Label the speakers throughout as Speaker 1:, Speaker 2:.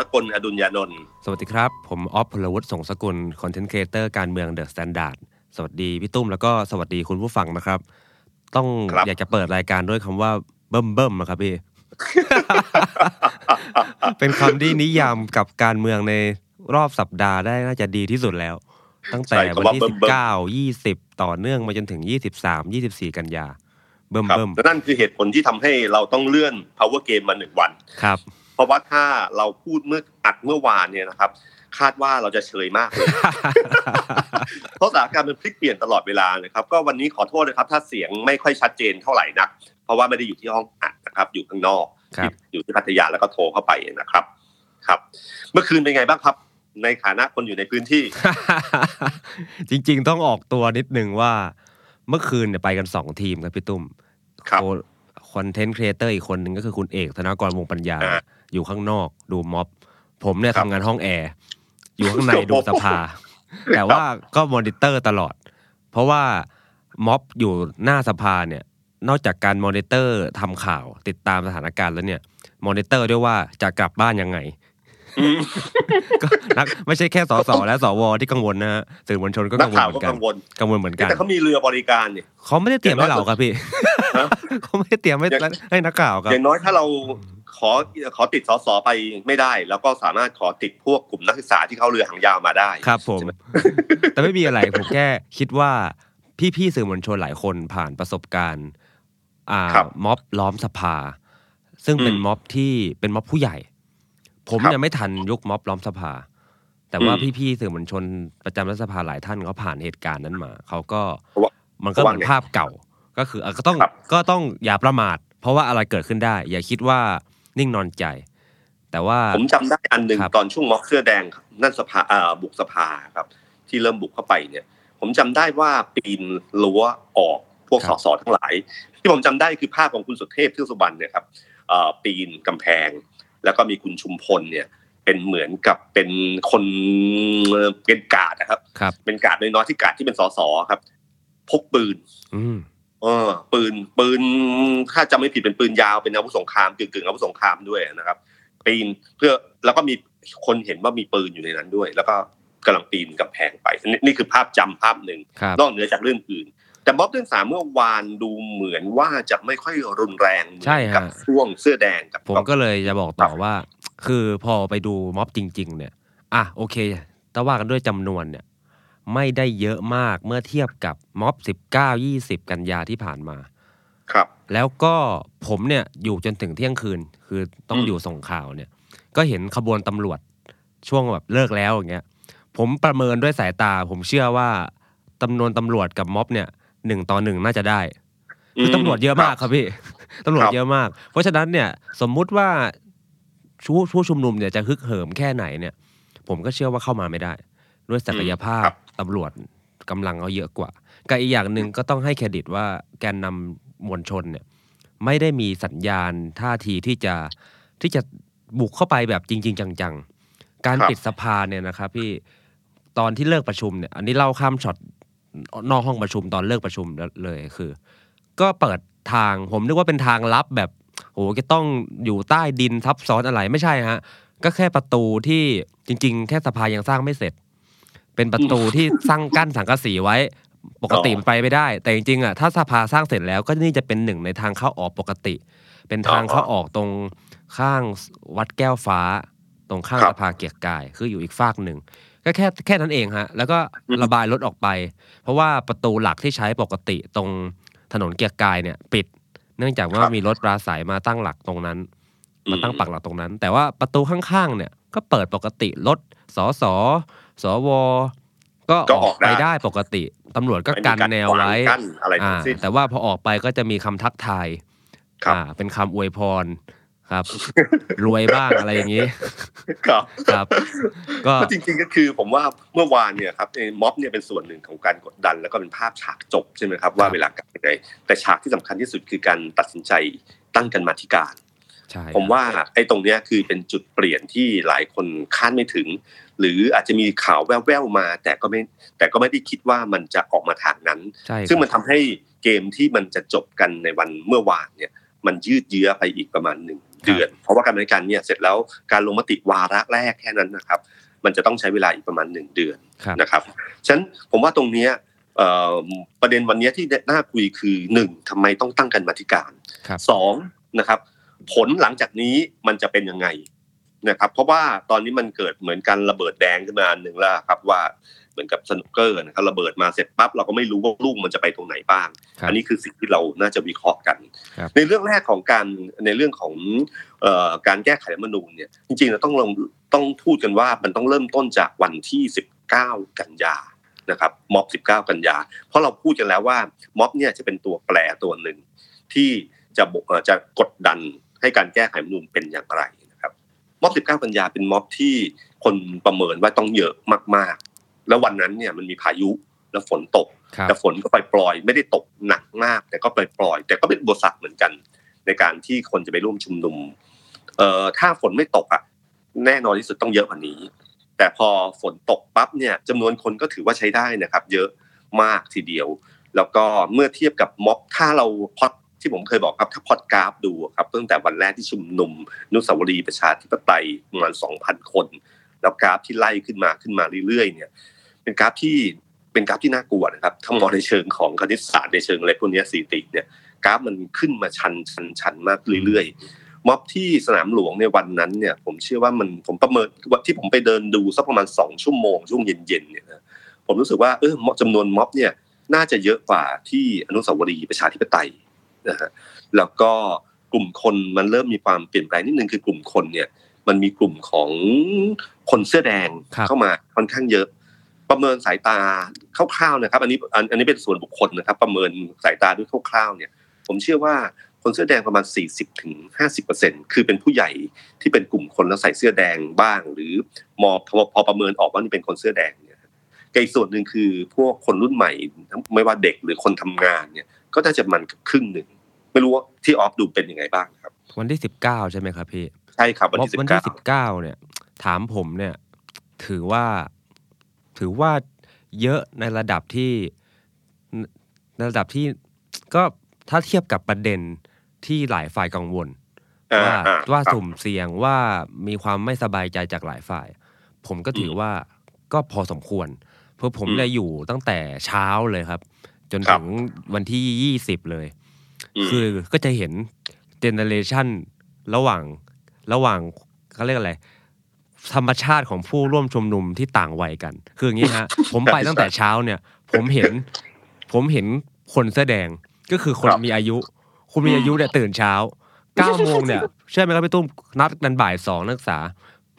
Speaker 1: ครับผมสรกลอดุลยานนท์
Speaker 2: สวัสดีครับ ผมออฟพลวุฒิสงสกุล content creator การเมือง THE STANDARD สวัสดีพี่ตุ้มแล้วก็สวัสดีคุณผู้ฟังนะครับ ต้องอยากจะเปิดรายการด้วยคำว่าเบิ้มเบิ้มๆนะครับพี่ เป็นคำที่นิยามกับการเมืองในรอบสัปดาห์ได้น่าจะดีที่สุดแล้ว ตั้งแต่วันที่สิบเก้ายี่สิบต่อเนื่องมาจนถึงยี่สิบสามยี่สิบสี่กันยาเบิ้ม
Speaker 1: ครับ
Speaker 2: เบิ้ม
Speaker 1: และนั่นคือเหตุผลที่ทำให้เราต้องเลื่อน power game มาหนึ่งวัน
Speaker 2: ครับ
Speaker 1: เพราะว่าถ้าเราพูดเมื่ออัดเมื่อวานเนี่ยนะครับ คาดว่าเราจะเฉยมากเลยเพราะสถานการณ์มันพลิกเปลี่ยนตลอดเวลานะครับ ก็วันนี้ขอโทษนะครับ ถ้าเสียงไม่ค่อยชัดเจนเท่าไหร่นัก เพราะว่าไม่ได้อยู่ที่ห้องอัดนะครับ อยู่ข้างนอก
Speaker 2: ครับ
Speaker 1: อยู่ที่พัทยาแล้วก็โทรเข้าไปนะครับ ครับ เมื่อคืนเป็นไงบ้างครับในฐานะคนอยู่ในพื้นที่
Speaker 2: จริง ๆ ต้องออกตัวนิดนึงว่า เมื่อคืนเนี่ยไปกันสองทีมครับพี่ตุ้ม
Speaker 1: ครับ
Speaker 2: content creator อีกคนหนึ่งก็คือคุณเอกธนากรวงปัญญา
Speaker 1: อ่า
Speaker 2: อยู่ข้างนอกดูม็อบ ผมเนี่ย
Speaker 1: ครับ
Speaker 2: ทำงานห้องแอร์อยู่ข้างใน
Speaker 1: โอ้โห
Speaker 2: ดูสภา แต่ว่าก็มอนิเตอร์ตลอด เพราะว่าม็อบอยู่หน้าสภาเนี่ย นอกจากการมอนิเตอร์ทำข่าว ติดตามสถานการณ์แล้วเนี่ยมอนิเตอร์ด้วยว่าจะกลับบ้านยังไง
Speaker 1: อืม
Speaker 2: ก็นักไม่ใช่แค่สสและสวที่กังวลนะฮะสื่อมวลชนก็
Speaker 1: นั
Speaker 2: กั
Speaker 1: ก
Speaker 2: งวล
Speaker 1: ข่าว
Speaker 2: เหมื
Speaker 1: ก็
Speaker 2: อนกัน
Speaker 1: กังวล
Speaker 2: กังวลเหมือนกัน
Speaker 1: แต่เขามีเรือบริการเนี่ย
Speaker 2: เขาไม่ได้เตรียมให้เราครับพี่
Speaker 1: ฮะ
Speaker 2: เขาไม่ได้เตรียมให้
Speaker 1: อย่าง
Speaker 2: ให้นักข่าวครับ
Speaker 1: อย่างน้อยถ้าเรา ขอขอติดสสไปไม่ได้ แล้วก็สามารถขอติดพวกกลุ่มนักศึกษาที่เข้าเรือหางยาวมาได้
Speaker 2: ครับผม
Speaker 1: ใช่ไหม
Speaker 2: แต่ไม่มีอะไรผมแค่คิดว่าพี่ๆสื่อมวลชนหลายคนผ่านประสบการณ์อ่า
Speaker 1: ครับ
Speaker 2: ม็อบล้อมสภา ซึ่งเป็น
Speaker 1: อืม
Speaker 2: ม็อบที่เป็นม็อบผู้ใหญ่ ผม
Speaker 1: ครับ
Speaker 2: ยังไม่ทันยุคม็อบล้อมสภา แต่ว่า
Speaker 1: อืม
Speaker 2: พี่ๆสื่อมวลชนประจำรัฐสภาหลายท่านเขาผ่านเหตุการณ์นั้นมาเขาก็
Speaker 1: เพราะว่า
Speaker 2: มันก็เหมือน
Speaker 1: เพราะว่าไง
Speaker 2: ภาพเก่าก็คือเอ่อก็ต้อง
Speaker 1: ครับ
Speaker 2: ก็ต้องอย่าประมาท เพราะว่าอะไรเกิดขึ้นได้ อย่าคิดว่า นิ่งนอนใจ แต่ว่า
Speaker 1: ผมจำได้อันหนึ่ง
Speaker 2: ครับ
Speaker 1: ตอนช่วงม็อบเสื้อแดงครับนั่นสภาอ่าบุกสภาครับ ที่เริ่มบุกเข้าไปเนี่ย ผมจำได้ว่าปีนรั้วออกพวก
Speaker 2: ค
Speaker 1: ส
Speaker 2: รับ
Speaker 1: สทั้งหลาย ที่ผมจำได้คือภาพของคุณสุเทพเทือกสุบรรณเนี่ยครับเอ่อปีนกำแพง แล้วก็มีคุณชุมพลเนี่ยเป็นเหมือนกับเป็นคนเอ่อเป็นกาดนะครับ
Speaker 2: ครับ
Speaker 1: เป็นกาดน้อยๆที่กาดที่เป็นสสครับ พกปืน
Speaker 2: อืม
Speaker 1: เออปืนปืนถ้าจำไม่ผิดเป็นปืนยาวเป็นอาวุธสงครามกึ่งๆอาวุธสงครามด้วยนะครับ ปีนเพื่อแล้วก็มีคนเห็นว่ามีปืนอยู่ในนั้นด้วย แล้วก็กำลังปีนกำแพงไปนี่นี่คือภาพจำภาพหนึ่ง
Speaker 2: ครับ
Speaker 1: นอกเหนือจากเรื่องอื่น แต่ม็อบเรื่องสามเมื่อวานดูเหมือนว่าจะไม่ค่อยรุนแรงเหมือน
Speaker 2: ใช่ฮะ
Speaker 1: กับช่วงเสื้อแดงกับ
Speaker 2: ผมก็เลยจะบอกต่อว่า คือพอไปดูม็อบจริง ๆ เนี่ย อะโอเคถ้าว่ากันด้วยจำนวนเนี่ย ไม่ได้เยอะมากเมื่อเทียบกับม็อบ19 20 กันยาที่ผ่านมา
Speaker 1: ครับ
Speaker 2: แล้วก็ผมเนี่ยอยู่จนถึงเที่ยงคืน คือต้อง
Speaker 1: อืม
Speaker 2: อยู่ส่งข่าวเนี่ย ก็เห็นขบวนตำรวจช่วงแบบเลิกแล้วอย่างเงี้ย ผมประเมินด้วยสายตา ผมเชื่อว่าจำนวนตำรวจกับม็อบเนี่ยหนึ่งต่อหนึ่งน่าจะได้คือตำรวจเยอะมากครับพี่ตำรวจ
Speaker 1: ครับ
Speaker 2: เยอะมาก เพราะฉะนั้นเนี่ยสมมุติว่าผู้ผู้ชุมนุมเนี่ยจะฮึกเหิมแค่ไหนเนี่ย ผมก็เชื่อว่าเข้ามาไม่ได้ ด้วยศักยภาพ
Speaker 1: ครับ
Speaker 2: ตำรวจกำลังเขาเยอะกว่ากับอีกอย่างหนึ่งก็ต้องให้เครดิตว่าแกนนำมวลชนเนี่ยไม่ได้มีสัญญาณท่าทีที่จะที่จะบุกเข้าไปแบบจริง ๆ จังๆ การ
Speaker 1: ครับ
Speaker 2: ปิดสภาเนี่ยนะครับพี่ตอนที่เลิกประชุมเนี่ยอันนี้เล่าข้ามช็อตนอกห้องประชุมตอนเลิกประชุมเลยคือ ก็เปิดทางผมนึกว่าเป็นทางลับแบบโหจะต้องอยู่ใต้ดินซับซ้อนอะไรไม่ใช่ฮะก็แค่ประตูที่จริง ๆ แค่สภายังสร้างไม่เสร็จ เป็นประตูที่สร้างกั้นสังกะสีไว้ ปกติมันไปไม่ได้ แต่จริงๆอะถ้าสภาสร้างเสร็จแล้วก็นี่จะเป็นหนึ่งในทางเข้าออกปกติ เป็นทางเข้าออกตรงข้างวัดแก้วฟ้า ตรงข้างสภาเกียรกาย คืออยู่อีกฝากหนึ่งก็แค่แค่นั้นเองฮะ แล้วก็ระบายรถออกไป เพราะว่าประตูหลักที่ใช้ปกติตรงถนนเกียรกายเนี่ย ปิด เนื่องจากว่ามีรถปราศัยมาตั้งหลักตรงนั้น
Speaker 1: ม
Speaker 2: มาตั้งปักหลักตรงนั้น แต่ว่าประตูข้างๆเนี่ยก็เปิดปกติรถสส สวก็
Speaker 1: ก็
Speaker 2: อ
Speaker 1: อ
Speaker 2: อ
Speaker 1: อกก
Speaker 2: ไป
Speaker 1: ได้
Speaker 2: ได้ปกติ ตำรวจก็
Speaker 1: ไม่มี
Speaker 2: กัน
Speaker 1: การ
Speaker 2: แนวไว้
Speaker 1: ขวางกั้นอะไรทั้
Speaker 2: อ่าง
Speaker 1: สิ้น
Speaker 2: แต่ว่าพอออกไปก็จะมีคำทักทาย
Speaker 1: ครับ
Speaker 2: อ่าเป็นคำอวยพรครับ รวยบ้างอะไรอย่างนี้
Speaker 1: ครับ
Speaker 2: ครับ ก็
Speaker 1: ก็จริงๆก็คือผมว่าเมื่อวานเนี่ยครับไอ้ม็อบเนี่ยเป็นส่วนหนึ่งของการกดดัน แล้วก็เป็นภาพฉากจบใช่ไหมครับว่าเวลาการยังไงแต่ฉากที่สำคัญที่สุดคือการตัดสินใจตั้งกันมาธิการ
Speaker 2: ใช่
Speaker 1: ผมว่าไอ้ตรงเนี้ยคือเป็นจุดเปลี่ยนที่หลายคนคาดไม่ถึง หรืออาจจะมีข่าวแว่วๆมา แต่ก็ไม่แต่ก็ไม่ได้คิดว่ามันจะออกมาทางนั้น
Speaker 2: ใช่ครับ
Speaker 1: ซึ่งมันทำให้เกมที่มันจะจบกันในวันเมื่อวานเนี่ย มันยืดเยื้อไปอีกประมาณหนึ่งเดือน เพราะว่าการบริการเนี่ยเสร็จแล้วการลงมติวาระแรกแค่นั้นนะครับ มันจะต้องใช้เวลาอีกประมาณหนึ่งเดือน
Speaker 2: ครับ
Speaker 1: นะครับฉะนั้นผมว่าตรงเนี้ยเอ่อประเด็นวันเนี้ยที่น่าคุยคือหนึ่งทำไมต้องตั้งกันมาธิการ
Speaker 2: ครับ
Speaker 1: สองนะครับ ผลหลังจากนี้มันจะเป็นยังไงนะครับเพราะว่าตอนนี้มันเกิดเหมือนกันระเบิดแดงขึ้นมาอันหนึ่งแล้วครับว่าเหมือนกับสนุกเกอร์นะครับระเบิดมาเสร็จปั๊บเราก็ไม่รู้ว่าลูกมันจะไปตรงไหนบ้าง
Speaker 2: ครับ
Speaker 1: อันนี้คือสิ่งที่เราน่าจะวิเคราะห์กัน
Speaker 2: ครับ
Speaker 1: ในเรื่องแรกของการในเรื่องของเอ่อการแก้ไขรัฐธรรมนูญเนี่ยจริงๆเราต้องลงต้องพูดกันว่ามันต้องเริ่มต้นจากวันที่ 19 กันยานะครับม็อบ 19 กันยา เพราะเราพูดกันแล้วว่าม็อบเนี่ยจะเป็นตัวแปรตัวหนึ่งที่จะบเอ่อจะกดดัน ให้การแก้ไขรัฐธรรมนูญเป็นอย่างไรนะครับม็อบ 19 กันยาเป็นม็อบที่คนประเมินว่าต้องเยอะมากๆ แล้ววันนั้นเนี่ยมันมีพายุแล้วฝนตก
Speaker 2: ครับ
Speaker 1: แต่ฝนก็ไปปล่อยๆไม่ได้ตกหนักมาก แต่ก็ปล่อยปล่อยๆแต่ก็เป็นอุปสรรคเหมือนกัน ในการที่คนจะไปร่วมชุมนุมเอ่อถ้าฝนไม่ตกอะแน่นอนที่สุดต้องเยอะกว่านี้ แต่พอฝนตกปั๊บเนี่ยจำนวนคนก็ถือว่าใช้ได้นะครับ เยอะมากทีเดียว แล้วก็เมื่อเทียบกับม็อบถ้าเราพอด ที่ผมเคยบอกครับถ้าพอดกราฟดูครับตั้งแต่วันแรกที่ชุมนุมอนุสาวรีย์ประชาธิปไตยประมาณ2,000 คน แล้วกราฟที่ไล่ขึ้นมาขึ้นมาเรื่อยๆ เนี่ย เป็นกราฟที่เป็นกราฟที่น่ากลัวนะครับถ้ามองในเชิงของคณิตศาสตร์ในเชิงอะไรพวกนี้สถิติเนี่ยกราฟมันขึ้นมาชันชันชันมากเรื่อยๆม็อบที่สนามหลวงในวันนั้นเนี่ย ผมเชื่อว่ามันผมประเมินว่าที่ผมไปเดินดูสักประมาณสองชั่วโมงช่วงเย็นๆเนี่ยนะผมรู้สึกว่าเออจำนวนม็อบเนี่ยน่าจะเยอะกว่าที่อนุสาวรีย์ประชาธิปไตย นะฮะแล้วก็กลุ่มคนมันเริ่มมีความเปลี่ยนแปลงนิดนึงคือกลุ่มคนเนี่ยมันมีกลุ่มของคนเสื้อแดง
Speaker 2: ครับ
Speaker 1: เข้ามาค่อนข้างเยอะ ประเมินสายตาคร่าวๆนะครับ อันนี้อันอันนี้เป็นส่วนบุคคลนะครับ ประเมินสายตาด้วยคร่าวๆเนี่ย ผมเชื่อว่าคนเสื้อแดงประมาณ 40ถึง50เปอร์เซ็นคือเป็นผู้ใหญ่ที่เป็นกลุ่มคนแล้วใส่เสื้อแดงบ้าง หรือมอพอพอประเมินออกว่านี่เป็นคนเสื้อแดงเนี่ยกับอีกส่วนหนึ่งคือพวกคนรุ่นใหม่ไม่ว่าเด็กหรือคนทำงานเนี่ย ก็น่าจะมันครึ่งหนึ่ง ไม่รู้ว่าที่ออฟดูเป็นยังไงบ้างครับ
Speaker 2: วันที่สิบเก้าใช่ไหมครับพี่
Speaker 1: ใช่ครับวัน
Speaker 2: ม็อบ
Speaker 1: ที่สิบ
Speaker 2: วัน
Speaker 1: เก้า
Speaker 2: ที่สิบเก้าเนี่ย ถามผมเนี่ย ถือว่าถือว่าเยอะในระดับที่ในระดับที่ก็ถ้าเทียบกับประเด็นที่หลายฝ่ายกังวลว่า
Speaker 1: อ่
Speaker 2: ว่า
Speaker 1: ครับ
Speaker 2: สุ่มเสี่ยงว่ามีความไม่สบายใจจากหลายฝ่าย ผมก็ถือว่าก็พอสมควร เพราะผม
Speaker 1: อืม
Speaker 2: เลยอยู่ตั้งแต่เช้าเลยครับ จน
Speaker 1: ครั
Speaker 2: ถึ
Speaker 1: บ
Speaker 2: งวันที่ยี่สิบเลย
Speaker 1: อืม
Speaker 2: คือก็จะเห็นเจเนเรชันระหว่างระหว่างเขาเรียกอะไร ธรรมชาติของผู้ร่วมชุมนุมที่ต่างวัยกัน คืออย่างนี้ฮะ ผมไปตั้งแต่เช้าเนี่ย ผมเห็น ผมเห็นคนเสื้อแดงก็คือคน
Speaker 1: ครับ
Speaker 2: มีอายุ คุณมีอายุเนี่ยตื่นเช้าเก้าโมงเนี่ยเชื่อไหมครับพี่ตุ้มนัดกันบ่ายสองนักศึกษา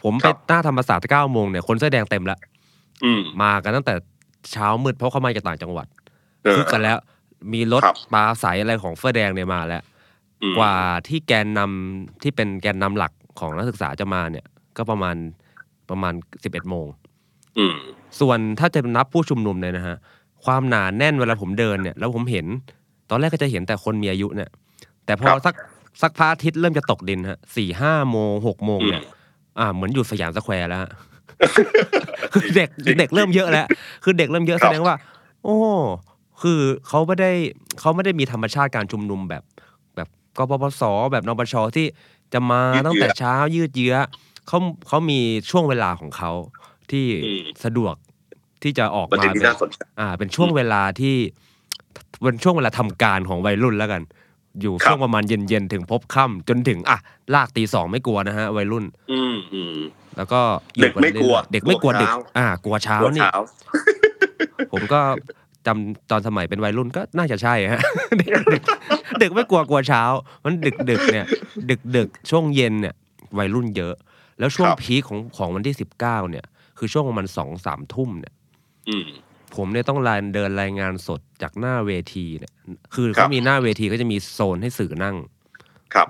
Speaker 2: ผมไปหน้าธรรมศาสตร์เก้าโมงเนี่ยคนเสื้อแดงเต็มแล้ว
Speaker 1: อืม
Speaker 2: มากันตั้งแต่เช้ามืดเพราะเขามาจากต่างจังหวัด
Speaker 1: เออ
Speaker 2: คึกกันแล้ว มีรถ
Speaker 1: ครับ
Speaker 2: ปลาใสอะไรของเสื้อแดงเนี่ยมาแล้ว
Speaker 1: อืม
Speaker 2: กว่าที่แกนนำที่เป็นแกนนำหลักของนักศึกษาจะมาเนี่ย ก็ประมาณประมาณสิบเอ็ดโมง
Speaker 1: อืม
Speaker 2: ส่วนถ้าจะนับผู้ชุมนุมเนี่ยนะฮะ ความหนาแน่นเวลาผมเดินเนี่ย แล้วผมเห็น ตอนแรกก็จะเห็นแต่คนมีอายุเนี่ย แต่พอ
Speaker 1: ครับ
Speaker 2: สักสักพระอาทิตย์เริ่มจะตกดินฮะสี่ห้าโมงหกโมงเนี่ย อ่า เหมือนอยู่สยามสแควร์แล้วฮะคือเด็กเด็กเริ่มเยอะแล้ว คือเด็กเริ่มเยอะ
Speaker 1: ครั
Speaker 2: แส
Speaker 1: บ
Speaker 2: ดงว่า โอ้ คือเขาไม่ได้เขาไม่ได้มีธรรมชาติการชุมนุมแบบแบบกปปสแบบนปชที่จะมา
Speaker 1: ยืดเยื้อ
Speaker 2: ตั้งแต่เช้ายืดเยื้อเขาเขามีช่วงเวลาของเขาที่
Speaker 1: อืม
Speaker 2: สะดวกที่จะออก
Speaker 1: ประ
Speaker 2: มา
Speaker 1: เด็นที่
Speaker 2: เป็น
Speaker 1: น่าสนใจ
Speaker 2: อ่า เป็นช่วงเวลาที่เป็นช่วงเวลาทำการของวัยรุ่นแล้วกัน อยู่
Speaker 1: ครับ
Speaker 2: ช่วงประมาณเย็นๆถึงพบค่ำจนถึงอะลากตีสองไม่กลัวนะฮะ วัยรุ่น
Speaker 1: อืมอืม
Speaker 2: แล้วก็อยู่
Speaker 1: เด็กไม่กลัว
Speaker 2: เด็กไม่กลัว
Speaker 1: กลัว
Speaker 2: เด็ก
Speaker 1: เช้า
Speaker 2: อ่า กลัวเช้า
Speaker 1: หัว
Speaker 2: นี่
Speaker 1: เช้า
Speaker 2: ผมก็ จำตอนสมัยเป็นวัยรุ่นก็น่าจะใช่ฮะเด็กเด็กเด็กไม่กลัวกลัวเช้า มันดึกดึกเนี่ย ดึกดึกช่วงเย็นเนี่ยวัยรุ่นเยอะ แล้วช่วง
Speaker 1: ครับ
Speaker 2: พีคของของวันที่สิบเก้าเนี่ย คือช่วงประมาณสองสามทุ่มเนี่ย
Speaker 1: อืม
Speaker 2: ผมเนี่ยต้องรายเดินรายงานสดจากหน้าเวทีเนี่ย คือ
Speaker 1: ครั
Speaker 2: เขา
Speaker 1: บ
Speaker 2: มีหน้าเวทีก็จะมีโซนให้สื่อนั่ง
Speaker 1: ครับ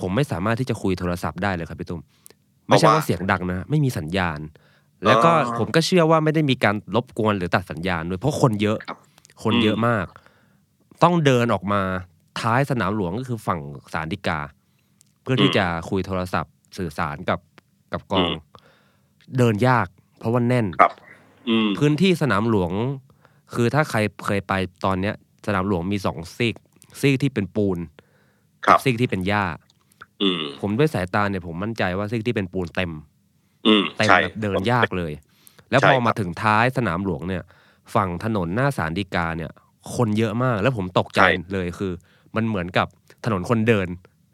Speaker 2: ผมไม่สามารถที่จะคุยโทรศัพท์ได้เลยครับพี่ตุ้มไม่ใช่
Speaker 1: เพราะว่า
Speaker 2: ว่าเสียงดังนะ ไม่มีสัญญาณ แล้วก็
Speaker 1: อ๋อ
Speaker 2: ผมก็เชื่อว่าไม่ได้มีการรบกวนหรือตัดสัญญาณด้วยเพราะคนเยอะ
Speaker 1: ครับ
Speaker 2: คน
Speaker 1: อืม
Speaker 2: เยอะมาก ต้องเดินออกมาท้ายสนามหลวงก็คือฝั่งสารดิกา เพื่อที่จะคุยโทรศัพท์ สื่อสารกับกับกอง เดินยาก เพราะว่าแน่น
Speaker 1: ครับอืม
Speaker 2: พื้นที่สนามหลวง คือถ้าใครเคยไปตอนเนี้ย สนามหลวงมีสองซีกซีกที่เป็นปูน
Speaker 1: ครับ
Speaker 2: ซีกที่เป็นหญ้า
Speaker 1: อืม
Speaker 2: ผมด้วยสายตาเนี่ยผมมั่นใจว่าซีกที่เป็นปูนเต็ม
Speaker 1: อืม
Speaker 2: เต็ม
Speaker 1: ใช่
Speaker 2: แบบเดินยากเลย แล้ว
Speaker 1: ใช่
Speaker 2: พอ
Speaker 1: ครับ
Speaker 2: มาถึงท้ายสนามหลวงเนี่ย ฝั่งถนนหน้าสารดีกาเนี่ย คนเยอะมากแล้วผมตกใจเลยคือ มันเหมือนกับถนนคนเดิน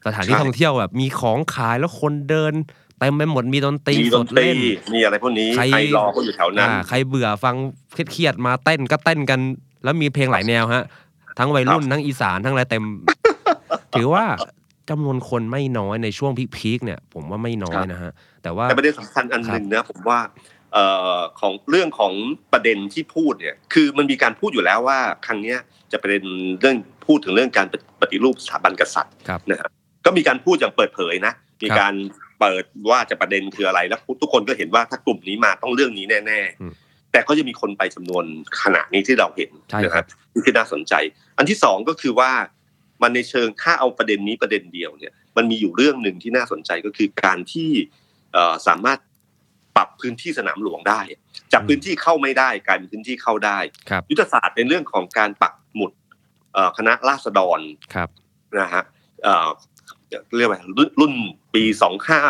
Speaker 2: สถานที่ท่องเที่ยวแบบมีของขายแล้วคนเดินเต็มไปหมดมีดนตรี
Speaker 1: มี
Speaker 2: ส
Speaker 1: ด
Speaker 2: ด
Speaker 1: นตรี
Speaker 2: เล่น
Speaker 1: มีอะไรพวกนี้
Speaker 2: ใคร
Speaker 1: ใครรอก็อยู่แถวนั้น
Speaker 2: อ่าใครเบื่อฟังเครียดๆมาเต้นก็เต้นกัน แล้วมีเพลงหลายแนวฮะ ทั้งวัยรุ่นทั้งอีสานทั้งอะไรเต็ม ถือว่าจำนวนคนไม่น้อยในช่วงพีคๆเนี่ย ผมว่าไม่น้อยนะฮะ แต่ว่า
Speaker 1: แต่ประเด็นสำคัญอันหนึ่งนะผมว่าเอ่อของเรื่องของประเด็นที่พูดเนี่ยคือมันมีการพูดอยู่แล้วว่า ครั้งเนี้ยจะประเด็นเรื่องพูดถึงเรื่องการปฏิรูปสถาบันกษัตริย์
Speaker 2: ครับ
Speaker 1: นะครับก็มีการพูดอย่างเปิดเผยนะมี
Speaker 2: ครับ
Speaker 1: การเปิดว่าจะประเด็นคืออะไรแล้วทุกคนก็เห็นว่าถ้ากลุ่มนี้มาต้องเรื่องนี้แน่
Speaker 2: อืม
Speaker 1: ๆแต่ก็จะมีคนไปจำนวนขนาดนี้ที่เราเห็น
Speaker 2: ใช่
Speaker 1: นะ
Speaker 2: ค
Speaker 1: ค
Speaker 2: รั
Speaker 1: รับบที่น่าสนใจ อันที่สองก็คือว่ามันในเชิงถ้าเอาประเด็นนี้ประเด็นเดียวเนี่ย มันมีอยู่เรื่องหนึ่งที่น่าสนใจก็คือการที่เอ่อ สามารถปรับพื้นที่สนามหลวงได้ จากพื้นที่เข้าไม่ได้กลายเป็นพื้นที่เข้าได้
Speaker 2: ครับ
Speaker 1: ยุทธศาสตร์เป็นเรื่องของการปักหมุดเอ่อคณะราษฎร
Speaker 2: ครับ
Speaker 1: นะฮะเอ่อเรียกว่ารุ่นรุ่นปีสองห้า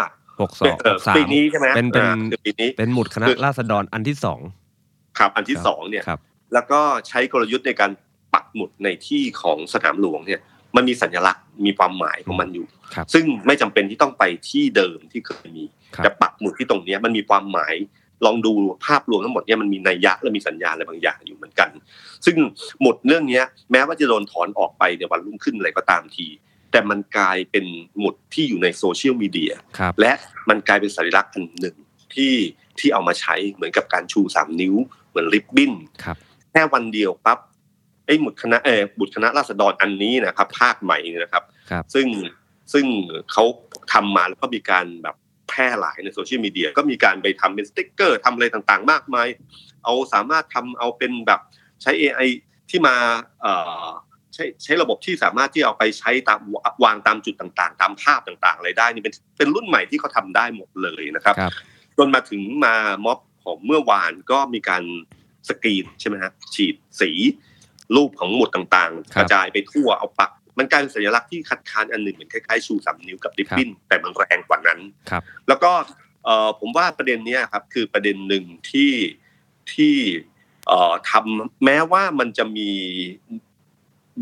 Speaker 2: หกสองหกสาม
Speaker 1: ปีนี้ใช่ไหม
Speaker 2: เป็นเป็น
Speaker 1: อ่าคือปีนี้
Speaker 2: เป็นหมุดคณะ
Speaker 1: คือ
Speaker 2: ราษฎรอันที่สอง
Speaker 1: ครับอันที่
Speaker 2: ครับ
Speaker 1: สองเนี่ย
Speaker 2: ครับ
Speaker 1: แล้วก็ใช้กลยุทธ์ในการปักหมุดในที่ของสนามหลวงเนี่ย มันมีสัญลักษณ์มีความหมายของมันอยู่
Speaker 2: ครับ
Speaker 1: ซึ่งไม่จำเป็นที่ต้องไปที่เดิมที่เคยมี
Speaker 2: ครับ
Speaker 1: แต่ปักหมุดที่ตรงเนี้ยมันมีความหมายลองดูภาพรวมทั้งหมดเนี่ยมันมีนัยยะและมีสัญญาณอะไรบางอย่างอยู่เหมือนกัน ซึ่งหมุดเรื่องเนี้ยแม้ว่าจะโดนถอนออกไปในวันรุ่งขึ้นอะไรก็ตามที แต่มันกลายเป็นหมุดที่อยู่ในโซเชียลมีเดีย
Speaker 2: ครับ
Speaker 1: และมันกลายเป็นสัญลักษณ์อันหนึ่งที่ที่เอามาใช้เหมือนกับการชูสามนิ้ว เหมือนริบบิ้น
Speaker 2: ครับ
Speaker 1: แค่วันเดียวปั๊บ ไอ้หมุดคณะเออบุตรคณะราษฎรอันนี้นะครับ ภาคใหม่นี่นะครับ
Speaker 2: ครับ
Speaker 1: ซึ่งซึ่งเขาทำมาแล้วก็มีการแบบแพร่หลายในโซเชียลมีเดียก็มีการไปทำเป็นสติ๊กเกอร์ทำอะไรต่างๆ มากมาย เอาสามารถทำเอาเป็นแบบใช้ AI ที่มาเอ่อใช้ใช้ระบบที่สามารถที่เอาไปใช้ตามวางตามจุดต่างๆ ตามภาพต่างๆอะไรได้นี่เป็นเป็นรุ่นใหม่ที่เขาทำได้หมดเลยนะครับ
Speaker 2: ครับ
Speaker 1: จนมาถึงมาม็อบของเมื่อวานก็มีการสกรีนใช่ไหมฮะฉีดสี รูปของหมุดต่าง
Speaker 2: ครั
Speaker 1: ๆ
Speaker 2: บ
Speaker 1: กระจายไปทั่วเอาปัก มันกลายเป็นสัญลักษณ์ที่คัดค้านอันหนึ่งเหมือนคล้ายๆชูสามนิ้วกับริบบิ้นแต่มันแรงกว่านั้น
Speaker 2: ครับ
Speaker 1: แล้วก็เอ่อผมว่าประเด็นเนี้ยครับคือประเด็นหนึ่งที่ที่เอ่อทำแม้ว่ามันจะมี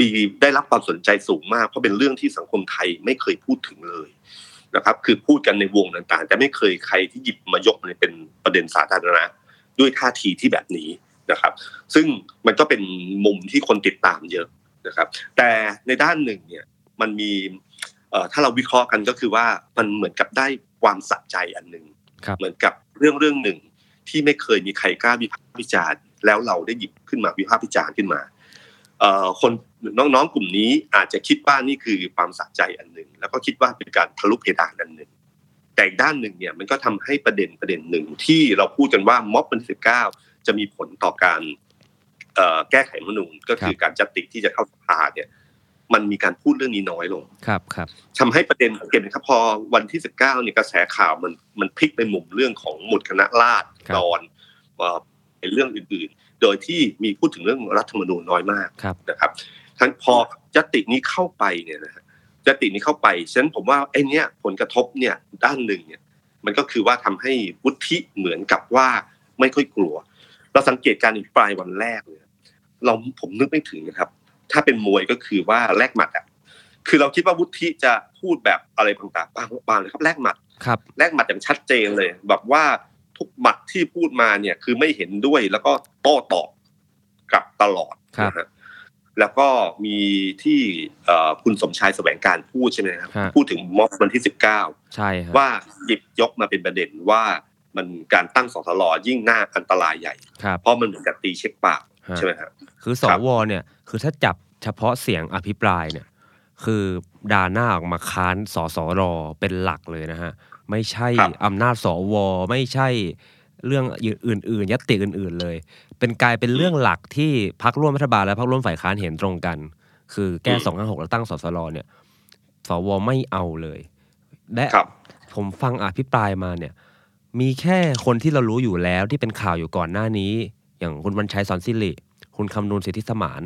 Speaker 1: มีได้รับความสนใจสูงมาก เพราะเป็นเรื่องที่สังคมไทยไม่เคยพูดถึงเลยนะครับ คือพูดกันในวงต่างๆ แต่ไม่เคยใครที่หยิบมายกในเป็นประเด็นสาธารณะด้วยท่าทีที่แบบนี้ นะครับ ซึ่งมันก็เป็นมุมที่คนติดตามเยอะนะครับ แต่ในด้านหนึ่งเนี่ยมันมีเอ่อถ้าเราวิเคราะห์กันก็คือว่ามันเหมือนกับได้ความสะใจอันหนึ่ง
Speaker 2: ครับ
Speaker 1: เหมือนกับเรื่องเรื่องหนึ่งที่ไม่เคยมีใครกล้าวิพากษ์วิจารณ์ แล้วเราได้หยิบขึ้นมาวิพากษ์วิจารณ์ขึ้นมาเอ่อคนน้องๆกลุ่มนี้อาจจะคิดว่านี่คือความสะใจอันหนึ่งแล้วก็คิดว่าเป็นการทะลุเพดานอันหนึ่งแต่อีกด้านหนึ่งเนี่ยมันก็ทำให้ประเด็นประเด็นหนึ่งที่เราพูดกันว่าม็อบวันสิบเก้า จะมีผลต่อการเอ่อแก้ไขรัฐธรรมนูญก็คือการจัดติที่จะเข้าสภาเนี่ย มันมีการพูดเรื่องนี้น้อยลง
Speaker 2: ครับครับ
Speaker 1: ทำให้ประเด็นสังเกตไหมครับพอวันที่19เนี่ยกระแสข่าวมันมันพลิกไปมุมเรื่องของหมุดคณะราษฎรเอ่อเป็นเรื่องอื่นๆ โดยที่มีพูดถึงเรื่องรัฐธรรมนูญน้อยมาก
Speaker 2: ครับ
Speaker 1: นะครับ ทั้งพอยตินี้เข้าไปเนี่ยนะฮะยตินี้เข้าไปฉะนั้นผมว่าไอ้เนี้ยผลกระทบเนี่ยด้านหนึ่งเนี่ย มันก็คือว่าทำให้วุฒิเหมือนกับว่าไม่ค่อยกลัว เราสังเกตการอภิปรายวันแรกเนี่ยเราผมนึกไม่ถึงนะครับ ถ้าเป็นมวยก็คือว่าแลกหมัดอะคือเราคิดว่าวุฒิจะพูดแบบอะไรต่างๆบางบางเลยครับแลกหมัด
Speaker 2: ครับ
Speaker 1: แลกหมัดอย่างชัดเจนเลย แบบว่าทุกหมัดที่พูดมาเนี่ยคือไม่เห็นด้วยแล้วก็โต้ตอบกลับตลอด
Speaker 2: ครับ
Speaker 1: นะฮะแล้วก็มีที่เอ่อคุณสมชายแสวงการพูดใช่ไหมครับ
Speaker 2: ฮะ
Speaker 1: พูดถึงม็อบวันที่สิบเก้า
Speaker 2: ใช่ครับ
Speaker 1: ว่าหยิบยกมาเป็นประเด็นว่า มันการตั้งสสรยิ่งน่าอันตรายใหญ่
Speaker 2: ครับ
Speaker 1: เพราะมันเหมือนกับตีเช็คเปล่า
Speaker 2: ฮะ
Speaker 1: ใช่ไหมครับ
Speaker 2: คือส
Speaker 1: ครับ
Speaker 2: วเนี่ยคือถ้าจับเฉพาะเสียงอภิปรายเนี่ยคือด่าหน้าออกมาค้านสสรเป็นหลักเลยนะฮะไม่ใช่
Speaker 1: ครับ
Speaker 2: อำนาจสวไม่ใช่เรื่องอื่นๆยติอื่น ๆเลย เป็นกลายเป็นเรื่องหลักที่พักร่วมรัฐบาลและพักร่วมฝ่ายค้านเห็นตรงกัน คือแก้สองห้าหกแล้วตั้งสสรเนี่ยสวไม่เอาเลย และ
Speaker 1: ครับ
Speaker 2: ผมฟังอภิปรายมาเนี่ย มีแค่คนที่เรารู้อยู่แล้วที่เป็นข่าวอยู่ก่อนหน้านี้ อย่างคุณวันชัยสอนสิริคุณคำนูนสิทธิสมาน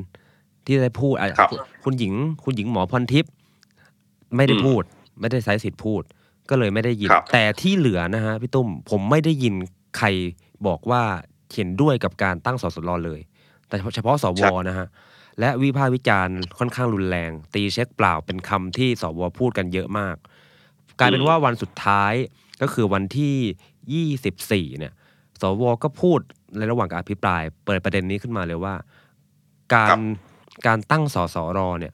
Speaker 2: ที่ได้พูดอะ
Speaker 1: ครับ
Speaker 2: คุณหญิง คุณหญิงหมอพรทิพย์ไม่ได้
Speaker 1: อืม
Speaker 2: พูด ไม่ได้ใช้สิทธิ์พูด ก็เลยไม่ได้ยิน
Speaker 1: ครับ
Speaker 2: แต่ที่เหลือนะฮะพี่ตุ้มผมไม่ได้ยินใครบอกว่าเห็นด้วยกับการตั้งสสรเลย แต่เฉพาะสวนะฮะและวิพากษ์วิจารณ์ค่อนข้างรุนแรง ตีเช็คเปล่าเป็นคำที่สวพูดกันเยอะมาก กลายเป็นว่าวันสุดท้ายก็คือวันที่ 24เนี่ยสวก็พูดในระหว่างการอภิปราย เปิดประเด็นนี้ขึ้นมาเลยว่า กา
Speaker 1: ครั
Speaker 2: ร
Speaker 1: บ
Speaker 2: การตั้งสสรเนี่ย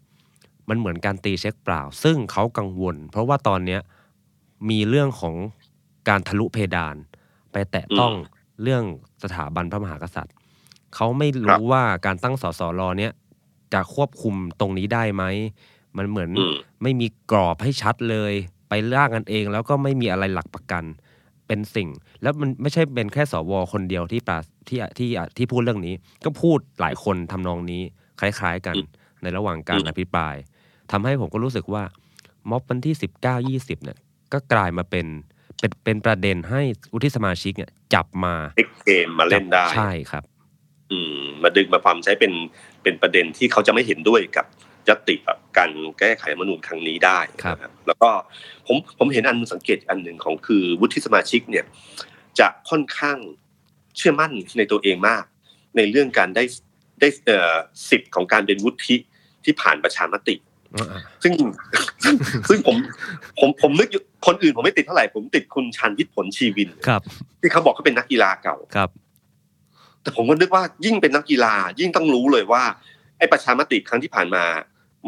Speaker 2: มันเหมือนการตีเช็คเปล่า ซึ่งเขากังวล เพราะว่าตอนเนี้ยมีเรื่องของการทะลุเพดาน ไปแตะต้องเรื่องสถาบันพระมหากษัตริย์ เขาไม่
Speaker 1: ครั
Speaker 2: รู้
Speaker 1: บ
Speaker 2: ว่าการตั้งสสรเนี่ย จะควบคุมตรงนี้ได้ไหม มันเหมือน
Speaker 1: อืม
Speaker 2: ไม่มีกรอบให้ชัดเลย ไปร่างกันเองแล้วก็ไม่มีอะไรหลักประกัน เป็นสิ่ง แล้วมันไม่ใช่เป็นแค่สวคนเดียวที่ปราที่ที่ที่พูดเรื่องนี้ ก็พูดหลายคนทำนองนี้คล้าย ๆกัน
Speaker 1: อืม
Speaker 2: ในระหว่างการ
Speaker 1: อืม
Speaker 2: อภิปรายทำให้ผมก็รู้สึกว่าม็อบวันที่สิบเก้ายี่สิบเนี่ยก็กลายมาเป็นเป็นเป็นประเด็นให้วุฒิสมาชิกเนี่ยจับมา
Speaker 1: เอ็กเกมมาเล่นได้
Speaker 2: ใช่ครับ
Speaker 1: อืมมาดึงมาความใช้เป็นเป็นประเด็นที่เขาจะไม่เห็นด้วยกับ ยติแบบการแก้ไขรัฐธรรมนูญครั้งนี้ได้
Speaker 2: ครับ
Speaker 1: นะแล้วก็ผมผมเห็นอันสังเกตอันหนึ่งของคือวุฒิสมาชิกเนี่ยจะค่อนข้างเชื่อมั่นในตัวเองมาก ในเรื่องการได้ได้เอ่อสิทธิ์ของการเป็นวุฒิที่ผ่านประชามติ
Speaker 2: อ่า
Speaker 1: ซึ่งซึ่งผมผมผมนึกอยู่คนอื่นผมไม่ติดเท่าไหร่ผมติดคุณชันวิทย์ผลชีวิน
Speaker 2: ครับ
Speaker 1: ที่เขาบอกเขาเป็นนักกีฬาเก่า
Speaker 2: ครับ
Speaker 1: แต่ผมก็นึกว่ายิ่งเป็นนักกีฬายิ่งต้องรู้เลยว่าไอ้ประชามติครั้งที่ผ่านมา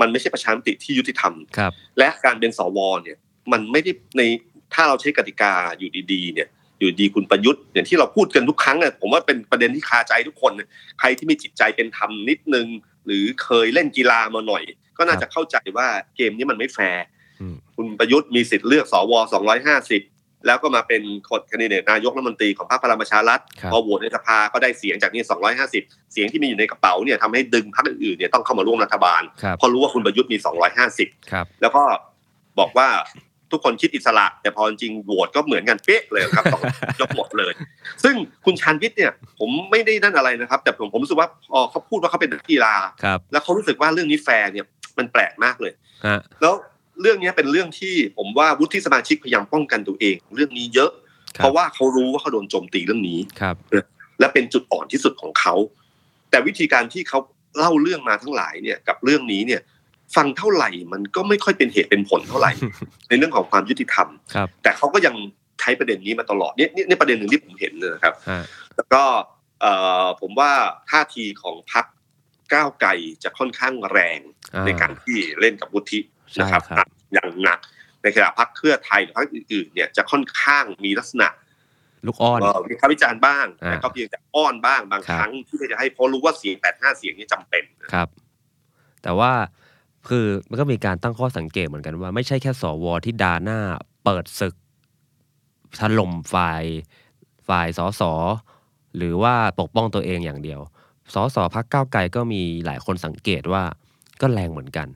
Speaker 1: มันไม่ใช่ประชามติที่ยุติธรรม
Speaker 2: ครับ
Speaker 1: และการเป็นสวเนี่ยมันไม่ได้ในถ้าเราใช้กติกาอยู่ดีๆเนี่ยอยู่ดีคุณประยุทธ์อย่างที่เราพูดกันทุกครั้งเนี่ยผมว่าเป็นประเด็นที่คาใจทุกคนเนี่ยใครที่มีจิตใจเป็นธรรมนิดนึง หรือเคยเล่นกีฬามาหน่อย ก็น่าจะเข้าใจว่าเกมนี้มันไม่แฟร์
Speaker 2: อืม
Speaker 1: คุณประยุทธ์มีสิทธิ์เลือกสว250 แล้วก็มาเป็นคนคนดิเดตนายกรัฐมนตรีของพรรคพลังประชารัฐ
Speaker 2: ครับ
Speaker 1: พอโหวตในสภาก็ได้เสียงจากนี่250 เสียงที่มีอยู่ในกระเป๋าเนี่ยทำให้ดึงพรรคอื่นๆเนี่ยต้องเข้ามาร่วมรัฐบาล
Speaker 2: ครับ
Speaker 1: เพราะรู้ว่าคุณประยุทธ์มี 250
Speaker 2: ครับ
Speaker 1: แล้วก็บอกว่าทุกคนคิดอิสระ แต่พอจริงๆโหวตก็เหมือนกันเป๊ะเลยครับสองยกหมดเลย ซึ่งคุณชานวิทย์เนี่ย ผมไม่ได้นั่นอะไรนะครับ แต่ผมผมรู้สึกว่าพอเขาพูดว่าเขาเป็นนักกีฬา
Speaker 2: ครับ
Speaker 1: แล้วเขารู้สึกว่าเรื่องนี้แฟร์เนี่ยมันแปลกมากเลย
Speaker 2: ฮะ
Speaker 1: แล้ว เรื่องนี้เป็นเรื่องที่ผมว่าวุฒิสมาชิกพยายามป้องกันตัวเอง เรื่องนี้เยอะ
Speaker 2: ครับ
Speaker 1: เพราะว่าเขารู้ว่าเขาโดนโจมตีเรื่องนี้
Speaker 2: ครับ
Speaker 1: และเป็นจุดอ่อนที่สุดของเขา แต่วิธีการที่เขาเล่าเรื่องมาทั้งหลายเนี่ยกับเรื่องนี้เนี่ย ฟังเท่าไหร่มันก็ไม่ค่อยเป็นเหตุเป็นผลเท่าไหร่ ในเรื่องของความยุติธรรม
Speaker 2: ครับ
Speaker 1: แต่เขาก็ยังใช้ประเด็นนี้มาตลอดเนี่ยนี่นี่ประเด็นหนึ่งที่ผมเห็นเลยนะครับ
Speaker 2: ฮะ
Speaker 1: แล้วก็เอ่อผมว่าท่าทีของพรรคก้าวไกลจะค่อนข้างแรง
Speaker 2: อ่า
Speaker 1: ในการที่เล่นกับวุฒิ นะครับ
Speaker 2: ใช่ครับ
Speaker 1: อย่างหนักในขณะพรรคเพื่อไทยหรือพรรคอื่นๆเนี่ยจะค่อนข้างมีลักษณะ
Speaker 2: ลูกอ้อน
Speaker 1: เอ่อวิพากษ์วิจารณ์บ้าง
Speaker 2: อ่า
Speaker 1: แต่ก็เพียงแต่อ้อนบ้างบาง
Speaker 2: ครับ
Speaker 1: ครั้งที่จะให้เพราะรู้ว่าเสียงแปดห้าเสียงนี่จำเป็น
Speaker 2: ครับ แต่ว่าคือมันก็มีการตั้งข้อสังเกตเหมือนกันว่าไม่ใช่แค่สวที่ดาหน้าเปิดศึกถล่มฝ่ายฝ่ายสสหรือว่าปกป้องตัวเองอย่างเดียวสสพักก้าวไกลก็มีหลายคนสังเกตว่าก็แรงเหมือนกัน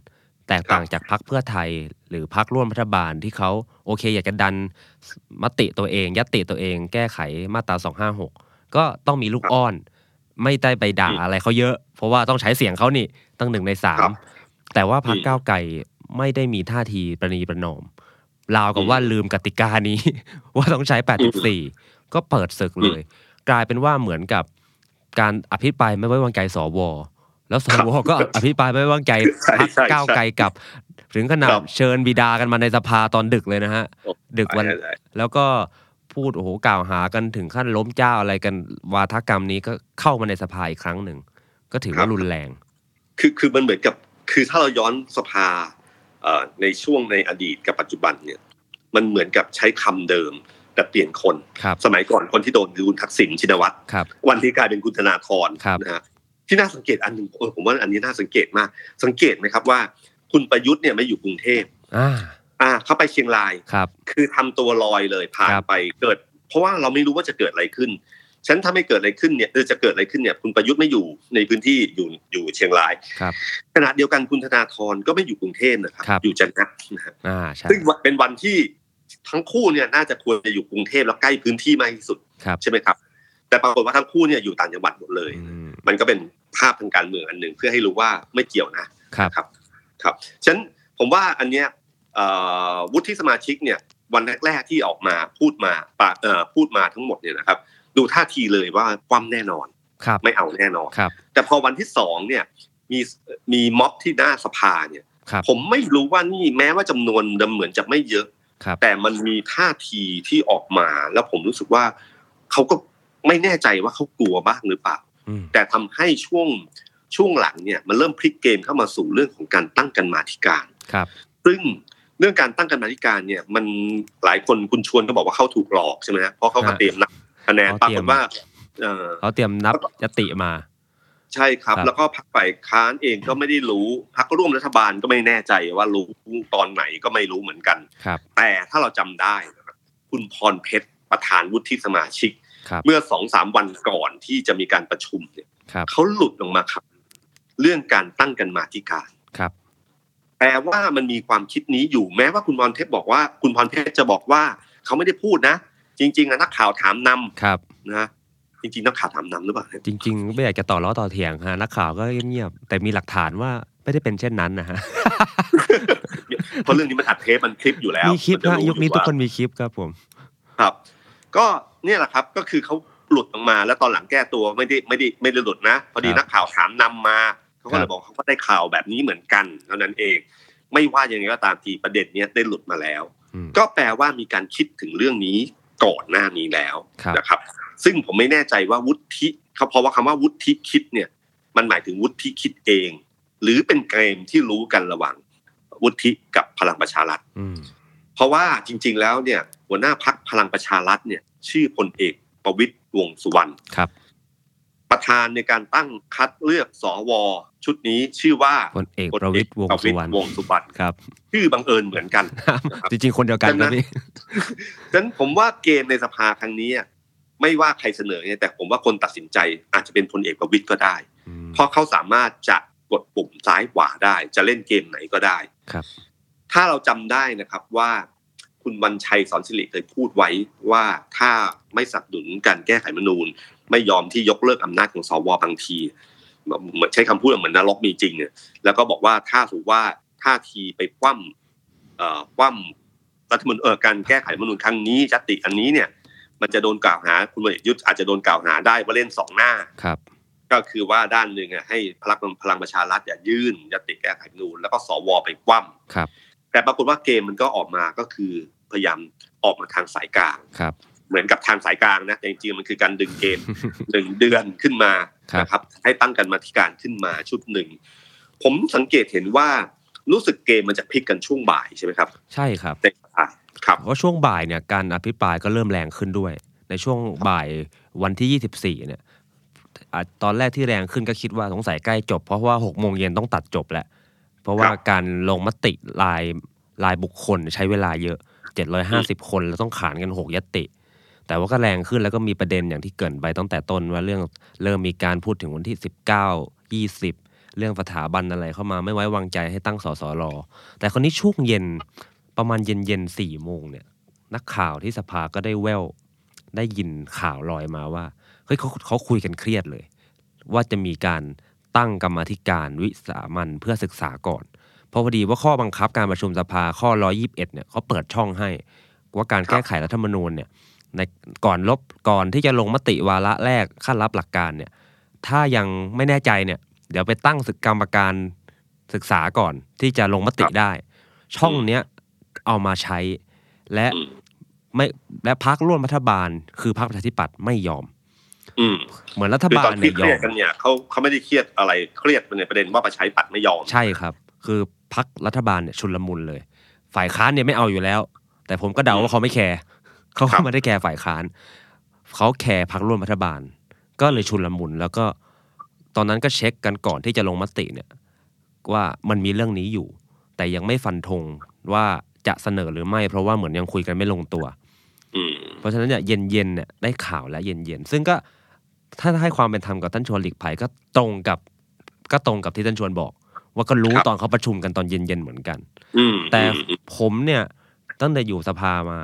Speaker 2: แตกต่างจากพักเพื่อไทยหรือพักร่วมรัฐบาลที่เขาโอเค อยากจะดันมติตัวเองยติตัวเอง แก้ไขมาตรา256 ก็ต้องมีลูกอ้อน ไม่ได้ไปด่าอะไรเขาเยอะ เพราะว่าต้องใช้เสียงเขานี่ตั้งหนึ่งในสา
Speaker 1: ครั
Speaker 2: ม
Speaker 1: บ
Speaker 2: แต่ว่าพรรค
Speaker 1: อืม
Speaker 2: ก้าวไกลไม่ได้มีท่าทีประนีประนอมราวกับ
Speaker 1: อืม
Speaker 2: ว่าลืมกติกานี้ ว่าต้องใช้ 84 ก็เปิดศึกเลย กลายเป็นว่าเหมือนกับการอภิปรายไม่ไว้วางใจสว แล้วสวก็อภิปรายไม่ไว้วางใจ
Speaker 1: ใช่
Speaker 2: พรรค
Speaker 1: ใช่
Speaker 2: ก้าวไกลกลับ ถึงขนาด
Speaker 1: ครับ
Speaker 2: เชิญบิดากันมาในสภาตอนดึกเลยนะฮะ ดึกวัน
Speaker 1: ใช่ใช่
Speaker 2: แล้วก็พูดโอ้โหกล่าวหากันถึงขั้นล้มเจ้าอะไรกันวาทกรรมนี้ก็เข้ามาในสภาอีกครั้งหนึ่ง ก็ถือว่ารุนแรง
Speaker 1: คือคือมันเหมือนกับคือถ้าเราย้อนสภาเอ่อในช่วงในอดีตกับปัจจุบันเนี่ยมันเหมือนกับใช้คำเดิมแต่เปลี่ยนคน
Speaker 2: ครับ
Speaker 1: สมัยก่อนคนที่โดนคือคุณทักษิณชินวัตร
Speaker 2: ครับ
Speaker 1: วันที่กลายเป็นคุณธนาธร
Speaker 2: ครับ
Speaker 1: นะฮะ ที่น่าสังเกตอันหนึ่งเออผมว่าอันนี้น่าสังเกตมาก สังเกตไหมครับว่า คุณประยุทธ์เนี่ยไม่อยู่กรุงเทพ
Speaker 2: อ่า
Speaker 1: อ่าเขาไปเชียงราย
Speaker 2: ครับ
Speaker 1: คือทำตัวลอยเลยผ่าน
Speaker 2: ครับ
Speaker 1: ไปเกิด เพราะว่าเราไม่รู้ว่าจะเกิดอะไรขึ้นฉะนันถ้าไม่เกิดอะไรขึ้นเนี่ยเออจะเกิดอะไรขึ้นเนี่ย คุณประยุทธ์ไม่อยู่ในพื้นที่อยู่อยู่เชียงราย
Speaker 2: ครับ
Speaker 1: ขณะเดียวกันคุณธนาธรก็ไม่อยู่กรุงเทพนะครับ
Speaker 2: ครับ
Speaker 1: อยู่จันทร์นะฮะ
Speaker 2: อ่าใช่
Speaker 1: ซึ่งเป็นวันที่ทั้งคู่เนี่ยน่าจะควรจะอยู่กรุงเทพแล้วใกล้พื้นที่มากที่สุด
Speaker 2: ครับ
Speaker 1: ใช่ไหมครับ แต่ปรากฏว่าทั้งคู่เนี่ยอยู่ต่างจังหวัดหมดเลย
Speaker 2: อืม
Speaker 1: มันก็เป็น ภาพทางการเมืองอันหนึ่งเพื่อให้รู้ว่าไม่เกี่ยวนะครับครับครับฉะนั้นผมว่าอันเนี้ยเอ่อวุฒิสมาชิกเนี่ยวันแรกๆที่ออกมาพูดมาปะเอ่อพูดมาทั้งหมดเนี่ยนะครับ ดูท่าทีเลยว่าความแน่นอน
Speaker 2: ครับ
Speaker 1: ไม่เอาแน่นอน
Speaker 2: ครับ
Speaker 1: แต่พอวันที่สองเนี่ยมีมีม็อบที่หน้าสภาเนี่ย
Speaker 2: ครับ
Speaker 1: ผมไม่รู้ว่านี่แม้ว่าจำนวนเดิมเหมือนจะไม่เยอะ
Speaker 2: ครับ
Speaker 1: แต่มันมีท่าทีที่ออกมา แล้วผมรู้สึกว่าเขาก็ไม่แน่ใจว่าเขากลัวบ้างหรือเปล่า
Speaker 2: อืม
Speaker 1: แต่ทำให้ช่วงช่วงหลังเนี่ยมันเริ่มพลิกเกมเข้ามาสู่เรื่องของการตั้งกันมาธิการ
Speaker 2: ครับ
Speaker 1: ซึ่งเรื่องการตั้งกันมาธิการเนี่ย มันหลายคนคุณชวนก็บอกว่าเขาถูกหลอกใช่ไหมฮะเพราะเขาก็
Speaker 2: ฮะ
Speaker 1: เตรียมนับคะแนน
Speaker 2: เขา
Speaker 1: ปรา
Speaker 2: เตรีย
Speaker 1: ก
Speaker 2: ม
Speaker 1: ฏว่าเออ
Speaker 2: เขาเตรียมนับยติมา
Speaker 1: ใช่ครับ
Speaker 2: ครับ
Speaker 1: แล้วก็พรรคฝ่ายค้านเองก็ไม่ได้รู้พรรคร่วมรัฐบาลก็ไม่แน่ใจว่ารู้ตอนไหนก็ไม่รู้เหมือนกัน
Speaker 2: ครับ
Speaker 1: แต่ถ้าเราจำได้นะครับคุณพรเพชรประธานวุฒิสมาชิก
Speaker 2: ครับ
Speaker 1: เมื่อสองสามวันก่อนที่จะมีการประชุมเนี่ย
Speaker 2: ครับ
Speaker 1: เขาหลุดลงมาครับ เรื่องการตั้งกันมาธิการ
Speaker 2: ครับ
Speaker 1: แปลว่ามันมีความคิดนี้อยู่แม้ว่าคุณพรเพชรบอกว่า คุณพรเพชรจะบอกว่าเขาไม่ได้พูดนะ จริงๆอะนักข่าวถามนำ
Speaker 2: ครับ
Speaker 1: นะจริงๆนักข่าวถามนำหรือเปล่าเนี่ย
Speaker 2: จริงๆไม่อยากจะต่อล้อต่อเถียงฮะนักข่าวก็เงียบๆแต่มีหลักฐานว่าไม่ได้เป็นเช่นนั้นนะฮะ
Speaker 1: เพราะเรื่องนี้มันอัดเทปมันคลิปอยู่แล้ว
Speaker 2: มีคลิป
Speaker 1: มัจะ
Speaker 2: ฮะ
Speaker 1: รู้
Speaker 2: ยุคนี้
Speaker 1: อ
Speaker 2: ทุก
Speaker 1: ว่า
Speaker 2: คนมีคลิปครับผม
Speaker 1: ครับ ก็ เนี่ยแหละครับก็คือเขาหลุดออกมา แล้วตอนหลังแก้ตัวไม่ได้ไม่ได้ไม่ได้หลุดนะ พอดี
Speaker 2: ครับ
Speaker 1: นักข่าวถามนำมาเขาก็เล
Speaker 2: ครั
Speaker 1: ย
Speaker 2: บ
Speaker 1: บอกเขาก็ได้ข่าวแบบนี้เหมือนกันเท่านั้นเอง ไม่ว่ายังไงก็ตามทีประเด็นเนี้ยได้หลุดมาแล้ว
Speaker 2: อืม
Speaker 1: ก็แปลว่ามีการคิดถึงเรื่องนี้ก่อนหน้านี้แล้ว
Speaker 2: ครับ
Speaker 1: นะครับ ซึ่งผมไม่แน่ใจว่าวุฒิเขาเพราะว่าคำว่าวุฒิคิดเนี่ย มันหมายถึงวุฒิคิดเอง หรือเป็นเกมที่รู้กันระหว่างวุฒิกับพลังประชารัฐ
Speaker 2: อืม
Speaker 1: เพราะว่าจริง ๆ แล้วเนี่ย หัวหน้าพักพลังประชารัฐเนี่ย ชื่อพลเอกประวิตยวงษ์สุวรรณ
Speaker 2: ครับ
Speaker 1: ประธานในการตั้งคัดเลือกสวชุดนี้ชื่อว่า
Speaker 2: พลเอกประวิตยวงษ์สุวรรณ
Speaker 1: วงษ์สุวรรณ
Speaker 2: ครับ
Speaker 1: ชื่อบังเอิญเหมือนกัน
Speaker 2: จริงๆ คนเดียวกัน
Speaker 1: ฉะนั้
Speaker 2: นะ
Speaker 1: น
Speaker 2: พี่
Speaker 1: ฉะนั้นผมว่าเกมในสภาครั้งนี้อะไม่ว่าใครเสนอเนี่ยแต่ผมว่าคนตัดสินใจอาจจะเป็นพลเอกประวิตยก็ได้
Speaker 2: อืม
Speaker 1: เพราะเขาสามารถจะกดปุ่มซ้ายขวาได้ จะเล่นเกมไหนก็ได้
Speaker 2: ครับ
Speaker 1: ถ้าเราจำได้นะครับว่า คุณวันชัยสอนสิริเคยพูดไว้ว่าถ้าไม่สนับสนุนการแก้ไขรัฐธรรมนูญ ไม่ยอมที่ยกเลิกอำนาจของสวบางทีเหมือนใช้คำพูดเหมือนนรกมีจริงเนี่ยแล้วก็บอกว่าถ้าถือว่าท่าทีไปคว่ำเอ่อคว่ำรัฐธรรมนูญเออการแก้ไขรัฐธรรมนูญครั้งนี้ยติอันนี้เนี่ยมันจะโดนกล่าวหาคุณพลเอกยุทธอาจจะโดนกล่าวหาได้ว่าเล่นสองหน้า
Speaker 2: ครับ
Speaker 1: ก็คือว่าด้านหนึ่งอะให้พลังพลังประชารัฐอย่ายื่นยติแก้ไขรัฐธรรมนูญแล้วก็สวไปคว่ำ
Speaker 2: ครับ
Speaker 1: แต่ปรากฏว่าเกมมันก็ออกมาก็คือพยายามออกมาทางสายกลาง
Speaker 2: ครับ
Speaker 1: เหมือนกับทางสายกลางนะแต่จริงๆมันคือการดึงเกมหนึ่งเดือนขึ้นมา
Speaker 2: ครับ
Speaker 1: นะครับ ให้ตั้งกันมาธิการขึ้นมาชุดหนึ่งผมสังเกตเห็นว่ารู้สึกเกมมันจะพลิกกันช่วงบ่ายใช่ไหมครับ
Speaker 2: ใช่ครับ
Speaker 1: ในสภาครับ
Speaker 2: เพราะช่วงบ่ายเนี่ยการอภิปรายก็เริ่มแรงขึ้นด้วย ในช่วงบ่ายวันที่ 24 เนี่ยอะตอนแรกที่แรงขึ้นก็คิดว่าสงสัยใกล้จบเพราะว่า6โมงเย็นต้องตัดจบแหละ เพราะว่า
Speaker 1: ครับ
Speaker 2: การลงมติรายรายบุคคลใช้เวลาเยอะ 750 คนแล้วต้องขานกัน 6ยติ แต่ว่าก็แรงขึ้นแล้วก็มีประเด็นอย่างที่เกรินไปตั้งแต่ต้นว่าเรื่องเริ่มมีการพูดถึงวันที่ 19 20 เรื่องสถาบันอะไรเข้ามาไม่ไว้วางใจให้ตั้งสสรแต่คนนี้ช่วงเย็นประมาณเย็นเย็นๆสี่โมงเนี่ย นักข่าวที่สภาก็ได้แววได้ยินข่าวลอยมาว่าเฮ้ยเขาเขาคุยกันเครียดเลย ว่าจะมีการ ตั้งกรรมธิการวิสามันเพื่อศึกษาก่อน เพราะพอดีว่าข้อบังคับการประชุมสภาข้อ 121 เนี่ยเขาเปิดช่องให้ ว่าการแก้ไขรัฐธรรมนูญเนี่ยในก่อนลบก่อนที่จะลงมติวาระแรกขั้นรับหลักการเนี่ยถ้ายังไม่แน่ใจเนี่ย เดี๋ยวไปตั้งศึกกรรมการศึกษาก่อนที่จะลงมติได้ ช่องเนี้ยเอามาใช้และไม่และพักร่วมรัฐบาล คือพรรคประชาธิปัตย์ไม่ยอม
Speaker 1: อืม
Speaker 2: เหมือนรัฐ
Speaker 1: คือบาต
Speaker 2: ล
Speaker 1: อน
Speaker 2: เนี่
Speaker 1: ที่
Speaker 2: ย
Speaker 1: เค
Speaker 2: ย
Speaker 1: รี
Speaker 2: อย
Speaker 1: ด
Speaker 2: ม
Speaker 1: กันเนี่ยเขาเขาไม่ได้เครียดอะไรเครียดในประเด็นว่าประชาธิปัตย์ไม่ยอม
Speaker 2: ใช่ครับ คือพักรัฐบาลเนี่ยชุลมุนเลย ฝ่ายค้านเนี่ยไม่เอาอยู่แล้ว แต่ผมก็เดาว่าเขาไม่แคร์เขา
Speaker 1: ครับ
Speaker 2: ไม่ได้แคร์ฝ่ายค้านเขาแคร์พรรคร่วมรัฐบาล ก็เลยชุนลมุนแล้วก็ตอนนั้นก็เช็คกันก่อนที่จะลงมติเนี่ยว่ามันมีเรื่องนี้อยู่ แต่ยังไม่ฟันธงว่าจะเสนอหรือไม่เพราะว่าเหมือนยังคุยกันไม่ลงตัว
Speaker 1: อืม
Speaker 2: เพราะฉะนั้นเนี่ยเย็นเย็นๆเนี่ยได้ข่าวแล้วเย็นเย็นๆซึ่งก็ ถ้าให้ความเป็นธรรมกับท่านชวนหลีกภัยก็ตรงกับก็ตรงกับที่ท่านชวนบอก ว่าก็รู้
Speaker 1: ครับ
Speaker 2: ตอนเขาประชุมกันตอนเย็นเย็นๆเหมือนกัน
Speaker 1: อืม
Speaker 2: แต่
Speaker 1: อืมอืม
Speaker 2: ผมเนี่ยตั้งแต่อยู่สภามา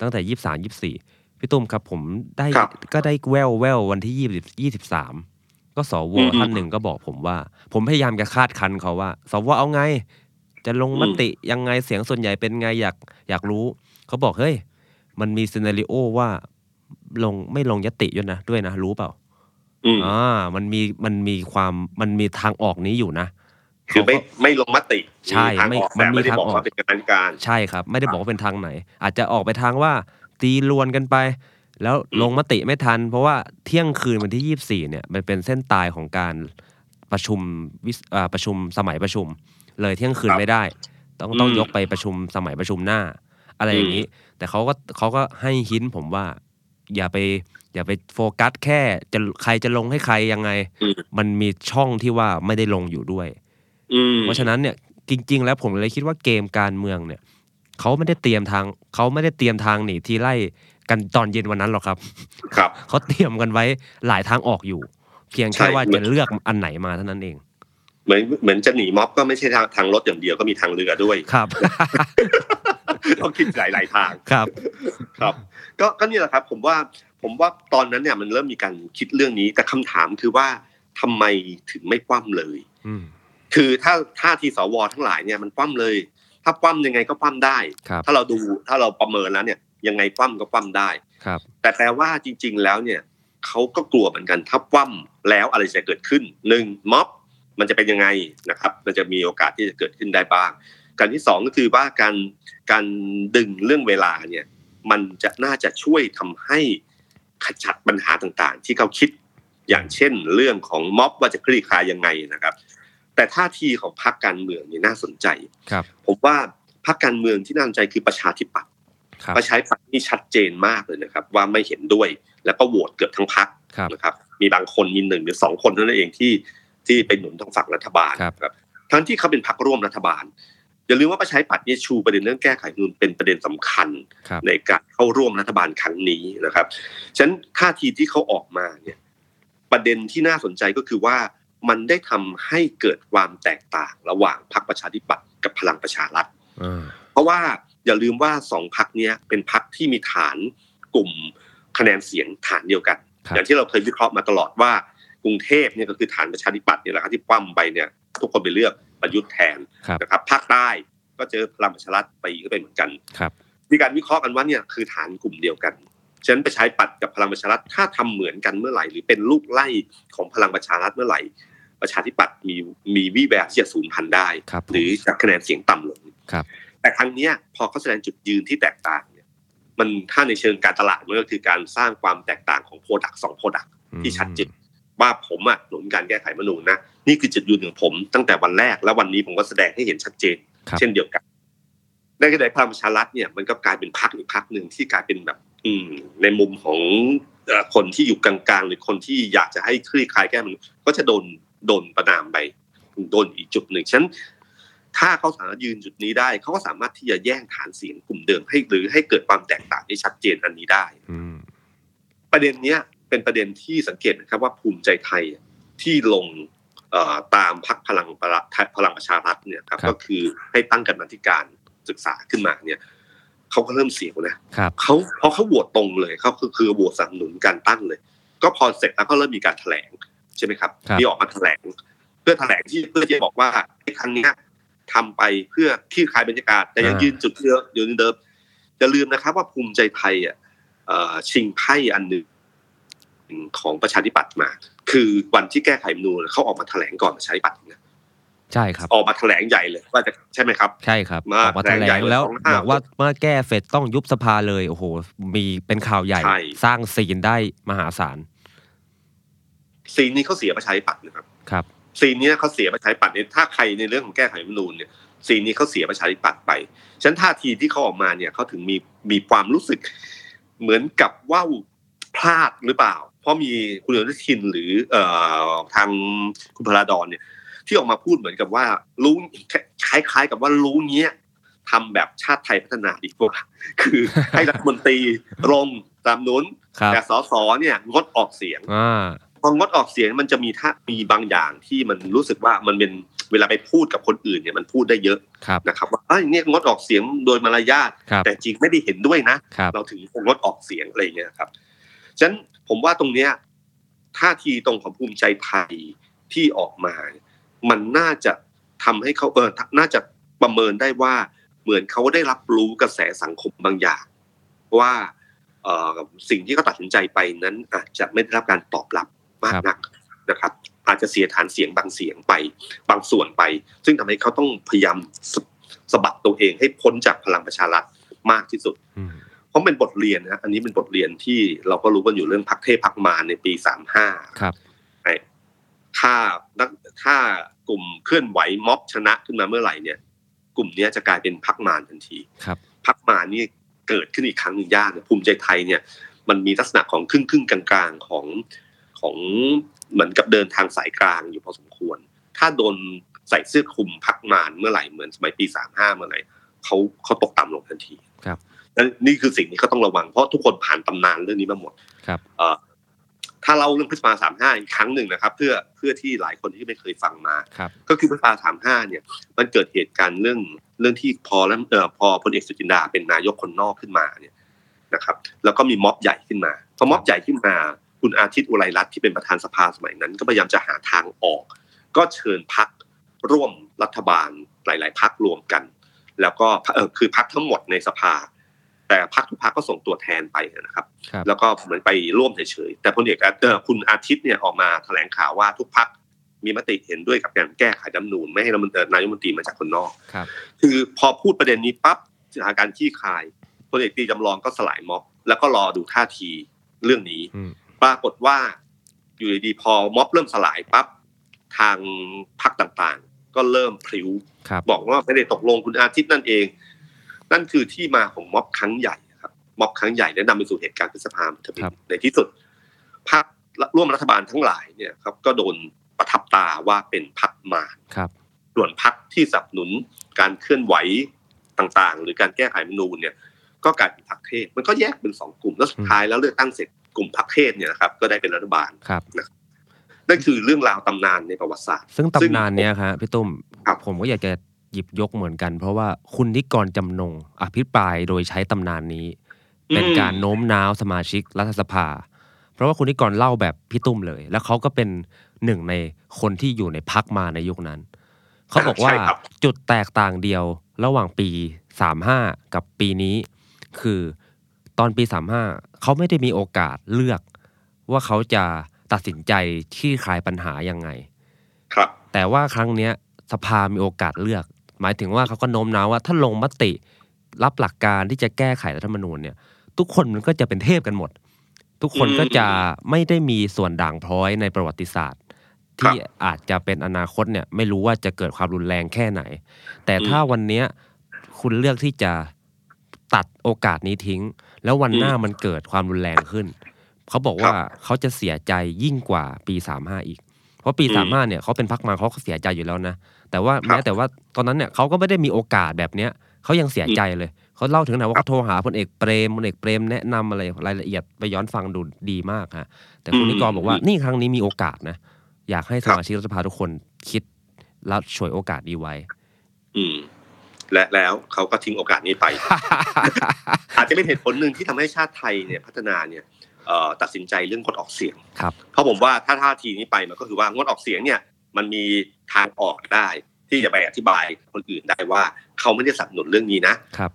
Speaker 2: ตั้งแต่ยี่สามยี่สี่พี่ตุ้มครับ ผมได้
Speaker 1: ครับ
Speaker 2: ก็ได้แววแวววันที่ยี่สิบยี่สิบสามก็สว
Speaker 1: อืม
Speaker 2: ท่านหนึ่งก็บอกผมว่า ผมพยายามจะคาดคันเขาว่า สวเอาไง จะลงมติยังไงเสียงส่วนใหญ่เป็นไงอยากอยากรู้ เขาบอกเฮ้ยมันมีซีนารีโอว่า ลงไม่ลงยติด้วยนะด้วยนะรู้เปล่า
Speaker 1: อืม
Speaker 2: อ่ามันมีมันมีความมันมีทางออกนี้อยู่นะ
Speaker 1: คือไม่
Speaker 2: เขาก็
Speaker 1: ไม่ลงมติ
Speaker 2: ใช่
Speaker 1: มีทาง
Speaker 2: ไม่
Speaker 1: ออก
Speaker 2: มั
Speaker 1: แต่
Speaker 2: นมี
Speaker 1: ไม่ได้
Speaker 2: ทาง
Speaker 1: บอก
Speaker 2: ออก
Speaker 1: ว่าเป็นการการ
Speaker 2: ใช่ครับ ไม่ได้บอกว่าเป็นทางไหน อาจจะออกไปทางว่าตีลวนกันไป แล้วลงมติไม่ทัน เพราะว่าเที่ยงคืนวันที่ยี่สี่เนี่ยมันเป็นเส้นตายของการประชุมวิสอ่าประชุมสมัยประชุม เลยเที่ยงคืนไม่ได้ ต้องต้องยกไปประชุมสมัยประชุมหน้า อะไรอย่างนี้ แต่เขาก็เขาก็ให้หินผมว่า อย่าไป อย่าไปโฟกัสแค่จะใครจะลงให้ใครยังไง
Speaker 1: อืม
Speaker 2: มันมีช่องที่ว่าไม่ได้ลงอยู่ด้วย
Speaker 1: อืม
Speaker 2: เพราะฉะนั้นเนี่ยจริง ๆ แล้วผมเลยคิดว่าเกมการเมืองเนี่ยเขาไม่ได้เตรียมทางเขาไม่ได้เตรียมทางหนีที่ไล่กันตอนเย็นวันนั้นหรอกครับ
Speaker 1: ครับ
Speaker 2: เขาเตรียมกันไว้หลายทางออกอยู่ เพียงแค่
Speaker 1: ใช่
Speaker 2: ว่า
Speaker 1: เหมื
Speaker 2: จะ
Speaker 1: อน
Speaker 2: เลือกอันไหนมาเท่านั้นเอง
Speaker 1: เหมือนเหมือนจะหนีม็อบก็ไม่ใช่ทางทางรถอย่างเดียวก็มีทางเรือด้วย
Speaker 2: ครับ
Speaker 1: ต้องคิดหลายหลายๆทาง
Speaker 2: ครับ
Speaker 1: ครับ ก็ก็นี่แหละครับ ผมว่าผมว่าตอนนั้นเนี่ยมันเริ่มมีการคิดเรื่องนี้ แต่คำถามคือว่าทำไมถึงไม่คว่ำเลย
Speaker 2: อืม
Speaker 1: คือถ้าท่าทีสวทั้งหลายเนี่ยมันคว่ำเลย ถ้าคว่ำยังไงก็คว่ำได้
Speaker 2: ครับ
Speaker 1: ถ้าเราดูถ้าเราประเมินแล้วเนี่ย ยังไงคว่ำก็คว่ำได้
Speaker 2: ครับ
Speaker 1: แต่แปลว่าจริง ๆ แล้วเนี่ยเขาก็กลัวเหมือนกันถ้าคว่ำแล้วอะไรจะเกิดขึ้นหนึ่งม็อบมันจะเป็นยังไงนะครับ มันจะมีโอกาสที่จะเกิดขึ้นได้บ้าง การที่สองก็คือว่าการการดึงเรื่องเวลาเนี่ยมันจะน่าจะช่วยทำให้ขจัดปัญหาต่างๆ ที่เขาคิดอย่างเช่น เรื่องของม็อบว่าจะคลี่คลายยังไงนะครับ แต่ท่าทีของพรรคการเมืองเนี่ยน่าสนใจ
Speaker 2: ครับ
Speaker 1: ผมว่าพรรคการเมืองที่น่าสนใจคือประชาธิปัตย์
Speaker 2: ครับ
Speaker 1: ประชาธิปัตย์นี่ชัดเจนมากเลยนะครับ ว่าไม่เห็นด้วยแล้วก็โหวตเกือบทั้งพรรค
Speaker 2: ครับ
Speaker 1: นะครับ มีบางคนมีหนึ่งหรือสองคนเท่านั้นเองที่ที่เป็นหนุนทางฝั่งรัฐบาล
Speaker 2: ครับ
Speaker 1: ครับทั้งที่เขาเป็นพรรคร่วมรัฐบาล อย่าลืมว่าประชาธิปัตย์เนี่ยชูประเด็นเรื่องแก้ไขรัฐธรรมนูญเป็นประเด็นสำคัญ
Speaker 2: ครับ
Speaker 1: ในการเข้าร่วมรัฐบาลครั้งนี้นะครับฉะนั้นท่าทีที่เขาออกมาเนี่ยประเด็นที่น่าสนใจก็คือว่ามันได้ทำให้เกิดความแตกต่างระหว่างพรรคประชาธิปัตย์กับพลังประชารัฐ
Speaker 2: อ่า
Speaker 1: เพราะว่าอย่าลืมว่าสองพักนี้ยเป็นพักที่มีฐานกลุ่มคะแนนเสียงฐานเดียวกัน
Speaker 2: ครับ
Speaker 1: อย่างที่เราเคยวิเคราะห์มาตลอดว่ากรุงเทพเนี่ยก็คือฐานประชาธิปัตย์เนี่ยแหละครับที่คว่ำไปเนี่ยทุกคนไปเลือก ประยุทธ์แทน
Speaker 2: ครับ
Speaker 1: นะครับภาคใต้ก็เจอพลังประชารัฐไปก็เป็นเหมือนกัน
Speaker 2: ครับ
Speaker 1: มีการวิเคราะห์กันว่าเนี่ยคือฐานกลุ่มเดียวกันฉะนั้นประชาธิปัตย์กับพลังประชารัฐถ้าทำเหมือนกันเมื่อไหร่ หรือเป็นลูกไล่ของพลังประชารัฐเมื่อไหร่ ประชาธิปัตย์มีมีวี่แววที่จะสูญพันธุ์ได้
Speaker 2: ครับผม
Speaker 1: หรือจะคะแนนเสียงต่ำลง
Speaker 2: ครับ
Speaker 1: แต่ครั้งเนี้ยพอเขาแสดงจุดยืนที่แตกต่างเนี่ยมันถ้าในเชิงการตลาดมันก็คือการสร้างความแตกต่างของ product สอง product ที่ชัดเจน ว่าผมสนับสนุนการแก้ไขรัฐธรรมนูญนะนี่คือจุดยืนของผมตั้งแต่วันแรกและวันนี้ผมก็แสดงให้เห็นชัดเจน
Speaker 2: ครับ
Speaker 1: เช่นเดียวกันในขณะที่พลังประชารัฐเนี่ยมันก็กลายเป็นพรรคอีกพรรคหนึ่งที่กลายเป็นแบบ อืม ในมุมของเอ่อคนที่อยู่กลางๆ หรือคนที่อยากจะให้คลี่คลายแก้มันก็จะโดนโดนประนามไปโดนอีกจุดหนึ่งฉะนั้นถ้าเขาสามารถยืนจุดนี้ได้ เขาก็สามารถที่จะแย่งฐานเสียงกลุ่มเดิมให้หรือให้เกิดความแตกต่างที่ชัดเจนอันนี้ได้
Speaker 2: อืม
Speaker 1: ประเด็นเนี้ย เป็นประเด็นที่สังเกตนะครับว่าภูมิใจไทยที่ลงเอ่อตามพักพลังประพลังประชารัฐเนี่ยครับ
Speaker 2: ครับ
Speaker 1: ก็คือให้ตั้งกรรมาธิการศึกษาขึ้นมาเนี่ยเขาก็เริ่มเสียวนะครับเขาเพราะเขาโหวตตรงเลยเขาคือคือโหวตสนับสนุนการตั้งเลย ก็พอเสร็จแล้วก็เริ่มมีการแถลงใช่ไหมครับ
Speaker 2: ครับ
Speaker 1: ที่ออกมาแถลง เพื่อแถลงที่เพื่อที่จะบอกว่าไอ้ครั้งเนี้ยทำไปเพื่อคลี่คลายบรรยากาศแต่ยังยืนจุดเดิมอยู่เดิมอย่าลืมนะครับว่าภูมิใจไทยอะเอ่อชิงไพ่อันหนึ่ง ของประชาธิปัตย์มา คือวันที่แก้ไขรัฐธรรมนูญเขาออกมาแถลงก่อนประชาธิปัตย์นะ
Speaker 2: ใช่ครับ
Speaker 1: ออกมาแถลงใหญ่เลยว่าจะใช่ไหมครับ
Speaker 2: ใช่ครับ
Speaker 1: มา
Speaker 2: ออกมาแถล
Speaker 1: แถลงใหญ่
Speaker 2: ง
Speaker 1: เลย
Speaker 2: แล้ว
Speaker 1: สองห้า
Speaker 2: บอกว่าเมื่อแก้เสร็จต้องยุบสภาเลยโอ้โห มีเป็นข่าวใหญ่
Speaker 1: ใช่
Speaker 2: สร้างซีนได้มหาศาล
Speaker 1: ซีนนี้เขาเสียประชาธิปัตย์นะครับ
Speaker 2: ครับ
Speaker 1: ซีนนี้เขาเสียประชาธิปัตย์เนี่ยถ้าใครในเรื่องของแก้ไขรัฐธรรมนูญเนี่ยซีนนี้เขาเสียประชาธิปัตย์ไปฉะนันท่าทีที่เขาออกมาเนี่ยเขาถึงมีมีความรู้สึกเหมือนกับว่าพลาดหรือเปล่า เพราะมีคุณอนุทินหรือเอ่อทางคุณพราดอนเนี่ย ที่ออกมาพูดเหมือนกับว่ารู้คล้ายๆกับว่ารู้เนี้ยทำแบบชาติไทยพัฒนาดีกว่าคือให้รัฐมนตรีลงตามนุน
Speaker 2: ครับ
Speaker 1: แต่สสเนี่ยงดออกเสียง
Speaker 2: อ่า
Speaker 1: พองดออกเสียงมันจะมีท่ามีบางอย่างที่มันรู้สึกว่ามันเป็นเวลาไปพูดกับคนอื่นเนี่ยมันพูดได้เยอะ
Speaker 2: ครับ
Speaker 1: นะครับว่าเอ้ยเนี่ยงดออกเสียงโดยมารยาท
Speaker 2: ครับ
Speaker 1: แต่จริงไม่ได้เห็นด้วยนะ
Speaker 2: ครับ
Speaker 1: เราถึงงดออกเสียงอะไรอย่างเงี้ยครับ ฉะนั้นผมว่าตรงเนี้ยท่าทีตรงของภูมิใจไทยที่ออกมา มันน่าจะทำให้เขาเออน่าจะประเมินได้ว่าเหมือนเขาได้รับรู้กระแสสังคมบางอย่าง ว่าสิ่งที่เขาตัดสินใจไปนั้น อาจจะไม่ได้รับการตอบรับมากนักนะครับ อาจจะเสียฐานเสียงบางเสียงไป บางส่วนไป ซึ่งทำให้เขาต้องพยายามสะบัดตัวเองให้พ้นจากพลังประชารัฐมากที่สุด เพราะเป็นบทเรียนนะอันนี้เป็นบทเรียนที่เราก็รู้กันอยู่เรื่องพักเทพพักมารในปีสามห้า
Speaker 2: ครับ
Speaker 1: ถ้านักถ้ากลุ่มเคลื่อนไหวม็อบชนะขึ้นมาเมื่อไหร่เนี่ย กลุ่มเนี้ยจะกลายเป็นพักมารทันที
Speaker 2: ครับ
Speaker 1: พักมารนี่เกิดขึ้นอีกครั้งหนึ่งยากนะภูมิใจไทยเนี่ย มันมีลักษณะของครึ่งครึ่งๆกลางๆของของเหมือนกับเดินทางสายกลางอยู่พอสมควร ถ้าโดนใส่เสื้อคลุมพักมารเมื่อไหร่เหมือนสมัยปีสามห้าเมื่อไหร่เขาเขาตกต่ำลงทันที
Speaker 2: ครับ
Speaker 1: นั่นนี่คือสิ่งที่เขาต้องระวังเพราะทุกคนผ่านตำนานเรื่องนี้มาหมด
Speaker 2: ครับ
Speaker 1: เอ่อถ้าเราเรื่องพฤษภาสามห้าอีกครั้งหนึ่งนะครับ เพื่อเพื่อที่หลายคนที่ไม่เคยฟังมา
Speaker 2: ครับ
Speaker 1: ก็คือพฤษภาสามห้าเนี่ย มันเกิดเหตุการณ์เรื่องเรื่องที่พอแล้วเอ่อพอพลเอกสุจินดาเป็นนายกคนนอกขึ้นมาเนี่ยนะครับ แล้วก็มีม็อบใหญ่ขึ้นมาพอม็อบใหญ่ขึ้นมา คุณอาทิตย์อุไรรัตน์ที่เป็นประธานสภาสมัยนั้น ก็พยายามจะหาทางออก ก็เชิญพักร่วมรัฐบาลหลาย ๆ พักรวมกัน แล้วก็เออคือพักทั้งหมดในสภา แต่พักทุกพักก็ส่งตัวแทนไปนะครับ
Speaker 2: ครับ
Speaker 1: แล้วก็เหมือนไปร่วมเฉยๆแต่พลเอกเอ่อคุณอาทิตย์เนี่ยออกมาแถลงข่าวว่าทุกพักมีมติเห็นด้วยกับการแก้ไขรัฐธรรมนูญไม่ให้รัฐมนตรีนายกรัฐมนตรีมาจากคนนอก
Speaker 2: ครับ
Speaker 1: คือพอพูดประเด็นนี้ปั๊บสถานการณ์ขี้คายพลเอกตรีจำลองก็สลายม็อบแล้วก็รอดูท่าทีเรื่องนี้
Speaker 2: อืม
Speaker 1: ปรากฏว่าอยู่ดีๆพอม็อบเริ่มสลายปั๊บทางพักต่างๆ ก็เริ่มพลิ้ว
Speaker 2: ครับ
Speaker 1: บอกว่าไม่ได้ตกลงคุณอาทิตย์นั่นเอง นั่นคือที่มาของม็อบครั้งใหญ่ครับม็อบครั้งใหญ่และนำไปสู่เหตุการณ์พฤษภาคม
Speaker 2: ครับ
Speaker 1: ในที่สุดพรรคร่วมรัฐบาลทั้งหลายเนี่ยครับ ก็โดนประทับตาว่าเป็นพรรคมาร
Speaker 2: ครับ
Speaker 1: ส่วนพรรคที่สนับสนุนการเคลื่อนไหวต่างๆ หรือการแก้ไขรัฐธรรมนูญเนี่ย ก็กลายเป็นพรรคเทศมันก็แยกเป็นสองกลุ่มแล้วสุดท้ายแล้วเลือกตั้งเสร็จกลุ่มพรรคเทศเนี่ยนะครับ ก็ได้เป็นรัฐบาล
Speaker 2: ครับ
Speaker 1: นั่นคือเรื่องราวตำนานในประวัติศาสตร์
Speaker 2: ซึ่งตำนานเนี้ยครับพี่ตุ้ม
Speaker 1: ครับ
Speaker 2: ผมก็อยากจะ หยิบยกเหมือนกัน เพราะว่าคุณนิกรจำนง อภิปรายโดยใช้ตำนานนี้ เป็นการโน้มน้าวสมาชิกรัฐสภา เพราะว่าคุณนิกรเล่าแบบพี่ตุ้มเลย แล้วเขาก็เป็นหนึ่งในคนที่อยู่ในพักมาในยุคนั้น เขาบอกว่า
Speaker 1: ใช่ครับ
Speaker 2: จุดแตกต่างเดียวระหว่างปี 35 กับปีนี้ คือตอนปี 35 เขาไม่ได้มีโอกาสเลือก ว่าเขาจะตัดสินใจที่คลายปัญหายังไง
Speaker 1: ครับ
Speaker 2: แต่ว่าครั้งเนี้ยสภามีโอกาสเลือก หมายถึงว่าเขาก็โน้มน้าวว่าถ้าลงมติรับหลักการที่จะแก้ไขรัฐธรรมนูญเนี่ย ทุกคนมันก็จะเป็นเทพกันหมด ทุกคนก็จะไม่ได้มีส่วนด่างพร้อยในประวัติศาสตร์ ที่อาจจะเป็นอนาคตเนี่ยไม่รู้ว่าจะเกิดความรุนแรงแค่ไหน แต่ถ้าวันเนี้ยคุณเลือกที่จะตัดโอกาสนี้ทิ้ง แล้ววันหน้ามันเกิดความรุนแรงขึ้น เขาบอกว่าเขาจะเสียใจยิ่งกว่าปีสามห้าอีก เพราะปีสามห้าเนี่ยเขาเป็นพักมาเขาก็เสียใจอยู่แล้วนะ แต่ว่า
Speaker 1: ครับ
Speaker 2: แม้แต่ว่าตอนนั้นเนี่ยเขาก็ไม่ได้มีโอกาสแบบเนี้ยเขายังเสียใจเลยเขาเล่าถึงไหนว่าเขาโทรหาพลเอกเปรมพลเอกเปรมแนะนำอะไรรายละเอียดไปย้อนฟังดูดีมากฮะแต่คุณ
Speaker 1: อืม
Speaker 2: นิกรบอกว่านี่ครั้งนี้มีโอกาสนะอยากให้ส
Speaker 1: ครับ
Speaker 2: มาชิกรัฐสภาทุกคนคิดแล้วฉวยโอกาสนี้ไว้
Speaker 1: อืม และแล้วเขาก็ทิ้งโอกาสนี้ไป อาจจะเป็นเหตุผลหนึ่งที่ทำให้ชาติไทยเนี่ยพัฒนาเนี่ยเอ่อตัดสินใจเรื่องงดออกเสียง
Speaker 2: ครับ
Speaker 1: เพราะผมว่าถ้าท่าทีนี้ไปมันก็คือว่างดออกเสียงเนี่ย มันมีทางออกได้ ที่จะไปอธิบายคนอื่นได้ว่า เขาไม่ได้สนับสนุนเรื่องนี้นะ
Speaker 2: ครับ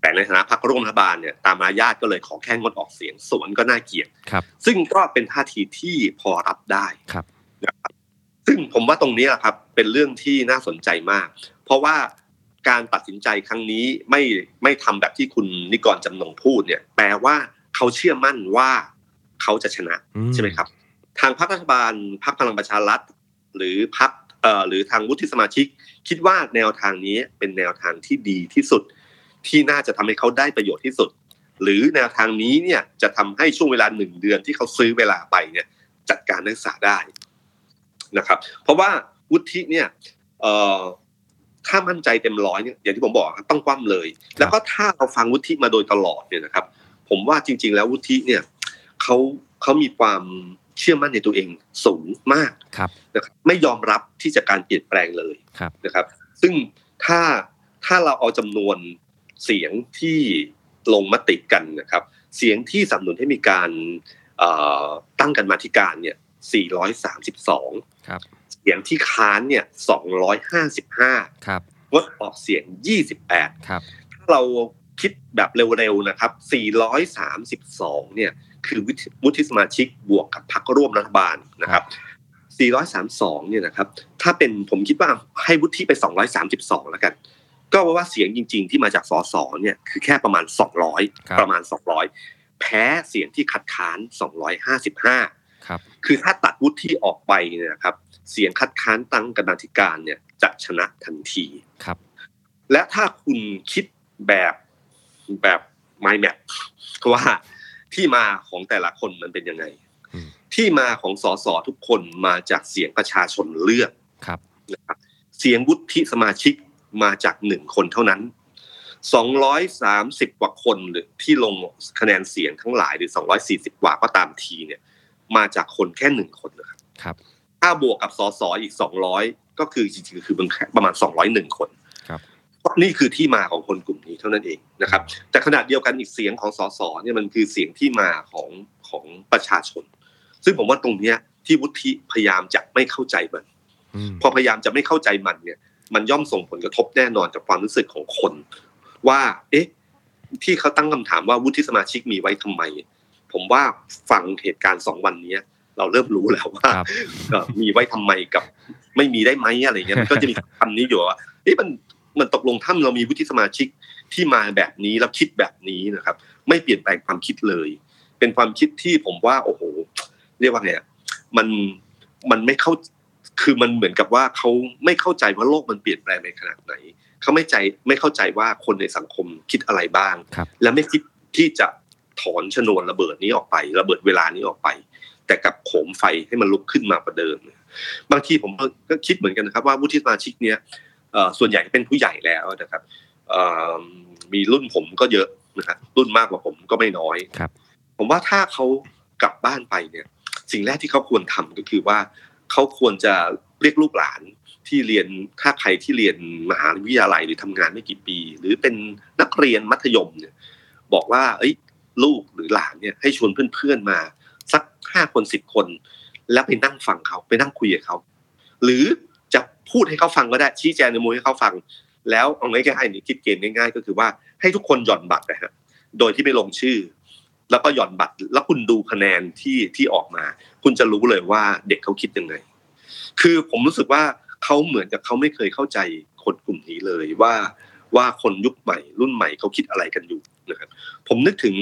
Speaker 1: แต่ในฐานะพรรคร่วมรัฐบาลเนี่ยตามมารยาทก็เลยขอแค่งดออกเสียงสวนก็น่าเกลียด
Speaker 2: ครับ
Speaker 1: ซึ่งก็เป็นท่าทีที่พอรับได้
Speaker 2: ครับ
Speaker 1: นะครับซึ่งผมว่าตรงนี้แหละครับ เป็นเรื่องที่น่าสนใจมาก เพราะว่าการตัดสินใจครั้งนี้ไม่ไม่ทำแบบที่คุณนิกรจำนงพูดเนี่ย แปลว่าเขาเชื่อมั่นว่าเขาจะชนะ
Speaker 2: อืม
Speaker 1: ใช่ไหมครับ ทางพรรครัฐบาลพรรคพลังประชารัฐ หรือพรรคเอ่อหรือทางวุฒิสมาชิก คิดว่าแนวทางนี้เป็นแนวทางที่ดีที่สุด ที่น่าจะทำให้เขาได้ประโยชน์ที่สุด หรือแนวทางนี้เนี่ยจะทำให้ช่วงเวลาหนึ่งเดือนที่เขาซื้อเวลาไปเนี่ยจัดการนักศึกษาได้นะครับ เพราะว่าวุฒิเนี่ยถ้ามั่นใจเต็มร้อยเนี่ยอย่างที่ผมบอกครับต้องคว่ำเลย แล้วก็ถ้าเราฟังวุฒิมาโดยตลอดเนี่ยนะครับ ผมว่าจริง ๆ แล้ววุฒิเนี่ยเขาเขามีความ เชื่อมั่นในตัวเองสูงมาก
Speaker 2: ครับ
Speaker 1: นะครับไม่ยอมรับที่จะการเปลี่ยนแปลงเลย
Speaker 2: ครับ
Speaker 1: นะครับ ซึ่งถ้าถ้าเราเอาจำนวนเสียงที่ลงมติกันนะครับ เสียงที่สนับสนุนให้มีการเอ่อตั้งกันมาธิการเนี่ย 432
Speaker 2: ครับ
Speaker 1: เสียงที่ค้านเนี่ย 255
Speaker 2: ครับ
Speaker 1: งดออกเสียง 28
Speaker 2: ครับ
Speaker 1: ถ้าเราคิดแบบเร็วๆนะครับ 432 เนี่ย คือวุฒิวุฒิสมาชิกบวกกับพรรคร่วมรัฐบาลนะครับ 432 เนี่ยนะครับ ถ้าเป็นผมคิดว่าให้วุฒิไป 232 แล้วกัน ก็ว่าเสียงจริง ๆ ที่มาจากสสเนี่ยคือแค่ประมาณ
Speaker 2: ครับ
Speaker 1: 200 ประมาณ 200 แพ้เสียงที่คัดค้าน 255
Speaker 2: ครับ
Speaker 1: คือถ้าตัดวุฒิออกไปเนี่ยนะครับ เสียงคัดค้านตั้งกรรมาธิการเนี่ยจะชนะทันที
Speaker 2: ครับ
Speaker 1: และถ้าคุณคิดแบบแบบ mind map ว่า ที่มาของแต่ละคนมันเป็นยังไง
Speaker 2: อืม
Speaker 1: ที่มาของสสทุกคนมาจากเสียงประชาชนเลือก
Speaker 2: ครับ
Speaker 1: นะครับ เสียงวุฒิสมาชิกมาจากหนึ่งคนเท่านั้น230กว่าคนหรือที่ลงคะแนนเสียงทั้งหลายหรือ240กว่าก็ตามทีเนี่ย มาจากคนแค่หนึ่งคนนะครับ
Speaker 2: ครับ
Speaker 1: ถ้าบวกกับสสอีก200ก็คือจริงๆคือประมาณ201คน
Speaker 2: ครับ
Speaker 1: เพราะนี่ คือที่มาของคนกลุ่มนี้เท่านั้นเองนะครับ แต่ขนาดเดียวกันอีกเสียงของสสเนี่ยมันคือเสียงที่มาของของประชาชน ซึ่งผมว่าตรงเนี้ยที่วุฒิพยายามจะไม่เข้าใจมัน
Speaker 2: อืม
Speaker 1: พอพยายามจะไม่เข้าใจมันเนี่ย มันย่อมส่งผลกระทบแน่นอนกับความรู้สึกของคน ว่า เอ๊ะ ที่เขาตั้งคำถามว่าวุฒิสมาชิกมีไว้ทำไม ผมว่าฟังเหตุการณ์สองวันเนี้ยเราเริ่มรู้แล้วว่า
Speaker 2: ครับ
Speaker 1: เอ่อมีไว้ทำไมกับไม่มีได้ไหมอะไรเงี้ยมันก็จะมีคำนี้อยู่ว่าเอ๊ะมัน มันตกลงถ้าเรามีวุฒิสมาชิกที่มาแบบนี้แล้วคิดแบบนี้นะครับ ไม่เปลี่ยนแปลงความคิดเลย เป็นความคิดที่ผมว่า โอ้โห เรียกว่าไงอะมันมันไม่เข้าคือมันเหมือนกับว่าเขาไม่เข้าใจว่าโลกมันเปลี่ยนแปลงในขนาดไหนเขาไม่ใจไม่เข้าใจว่าคนในสังคมคิดอะไรบ้าง
Speaker 2: ครับ
Speaker 1: และไม่คิดที่จะถอนชนวนระเบิดนี้ออกไป ระเบิดเวลานี้ออกไป แต่กลับโขมไฟให้มันลุกขึ้นมาประเดิม บางทีผมก็คิดเหมือนกันนะครับว่าวุฒิสมาชิกเนี้ยเอ่อ ส่วนใหญ่เป็นผู้ใหญ่แล้วนะครับเอ่อมีรุ่นผมก็เยอะนะครับรุ่นมากกว่าผมก็ไม่น้อย
Speaker 2: ครับ
Speaker 1: ผมว่าถ้าเขากลับบ้านไปเนี่ย สิ่งแรกที่เขาควรทำก็คือว่าเขาควรจะเรียกลูกหลานที่เรียนถ้าใครที่เรียนมหาวิทยาลัยหรือทำงานไม่กี่ปี หรือเป็นนักเรียนมัธยมเนี่ย บอกว่า เอ้ย ลูกหรือหลานเนี่ยให้ชวนเพื่อนๆมา สักห้าคนสิบคน แล้วไปนั่งฟังเขาไปนั่งคุยกับเขาหรือจะ พูดให้เขาฟังก็ได้ชี้แจงในมุมให้เขาฟัง แล้วเอาง่ายๆนี่คิดเกณฑ์ง่ายๆ ก็คือว่าให้ทุกคนหย่อนบัตรนะฮะโดยที่ไม่ลงชื่อ แล้วก็หย่อนบัตร แล้วคุณดูคะแนนที่ที่ออกมา คุณจะรู้เลยว่าเด็กเขาคิดยังไง คือผมรู้สึกว่าเขาเหมือนกับเขาไม่เคยเข้าใจคนกลุ่มนี้เลยว่าว่าคนยุคใหม่รุ่นใหม่เขาคิดอะไรกันอยู่นะครับผมนึกถึง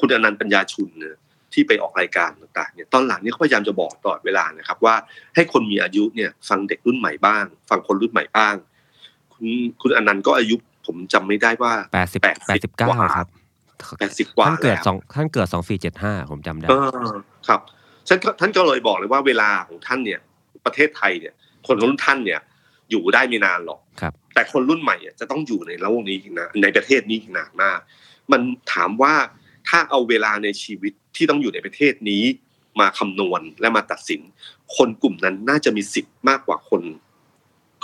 Speaker 1: คุณอนันต์ปัญญาชุนนะ ที่ไปออกรายการต่างๆเนี่ยตอนหลังเนี่ยเขาพยายามจะบอกตลอดเวลานะครับว่าให้คนมีอายุเนี่ยฟังเด็กรุ่นใหม่บ้าง ฟังคนรุ่นใหม่บ้าง คุณคุณอนันต์ก็อายุผมจำไม่ได้ว่า
Speaker 2: แปดสิบ
Speaker 1: 80
Speaker 2: แปดสิบเก้าครับ
Speaker 1: แปดสิบกว่า
Speaker 2: ท่านเกิด
Speaker 1: แล้ว
Speaker 2: สองท่านเกิดสองสี่เจ็ดห้าผมจำได้
Speaker 1: เออครับท่านก็ท่านก็เลยบอกเลยว่าเวลาของท่านเนี่ย ประเทศไทยเนี่ย คนรุ่นท่านเนี่ย อยู่ได้ไม่นานหรอก
Speaker 2: ครับ
Speaker 1: แต่คนรุ่นใหม่อะจะต้องอยู่ในระวงนี้อีกนะในประเทศนี้อีกนานมาก มันถามว่า ถ้าเอาเวลาในชีวิตที่ต้องอยู่ในประเทศนี้ มาคำนวณและมาตัดสิน คนกลุ่มนั้นน่าจะมีสิทธิ์มากกว่าคน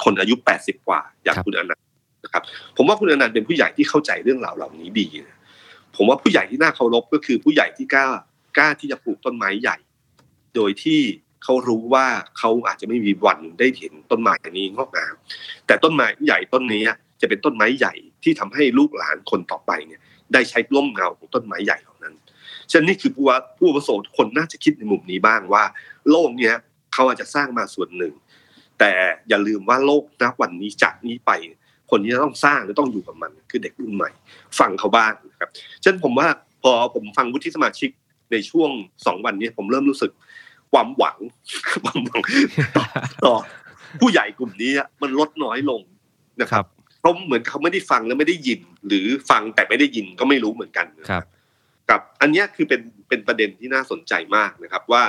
Speaker 1: คนอายุแปดสิบกว่า อย่าง
Speaker 2: ครับ
Speaker 1: คุณอนันต์นะครับ ผมว่าคุณอนันต์เป็นผู้ใหญ่ที่เข้าใจเรื่องราวเหล่านี้ดีนะผมว่าผู้ใหญ่ที่น่าเคารพก็คือผู้ใหญ่ที่กล้ากล้าที่จะปลูกต้นไม้ใหญ่ โดยที่เขารู้ว่าเขาอาจจะไม่มีวันได้เห็นต้นไม้นี้งอกงามแต่ต้นไม้ใหญ่ต้นนี้จะเป็นต้นไม้ใหญ่ที่ทำให้ลูกหลานคนต่อไปเนี่ย ได้ใช้ร่มเงาของต้นไม้ใหญ่เหล่านั้นฉะนั้นนี่คือผู้ว่าผู้อาวุโสทุกคนน่าจะคิดในมุมนี้บ้างว่า โลกเนี้ยเขาอาจจะสร้างมาส่วนหนึ่ง แต่อย่าลืมว่าโลกณวันนี้จากนี้ไป คนที่จะต้องสร้างและต้องอยู่กับมัน คือเด็กรุ่นใหม่ ฟังเขาบ้างนะครับฉะนั้นผมว่าพอผมฟังวุฒิสมาชิกในช่วงสองวันนี้ผมเริ่มรู้สึกความหวังความหวังต่อผู้ใหญ่กลุ่มนี้มันลดน้อยลงนะค
Speaker 2: รั
Speaker 1: บ เพราะเหมือนเขาไม่ได้ฟังและไม่ได้ยิน หรือฟังแต่ไม่ได้ยินก็ไม่รู้เหมือนกันนะครับครับอันเนี้ยคือเป็นเป็นประเด็นที่น่าสนใจมากนะครับ ว่า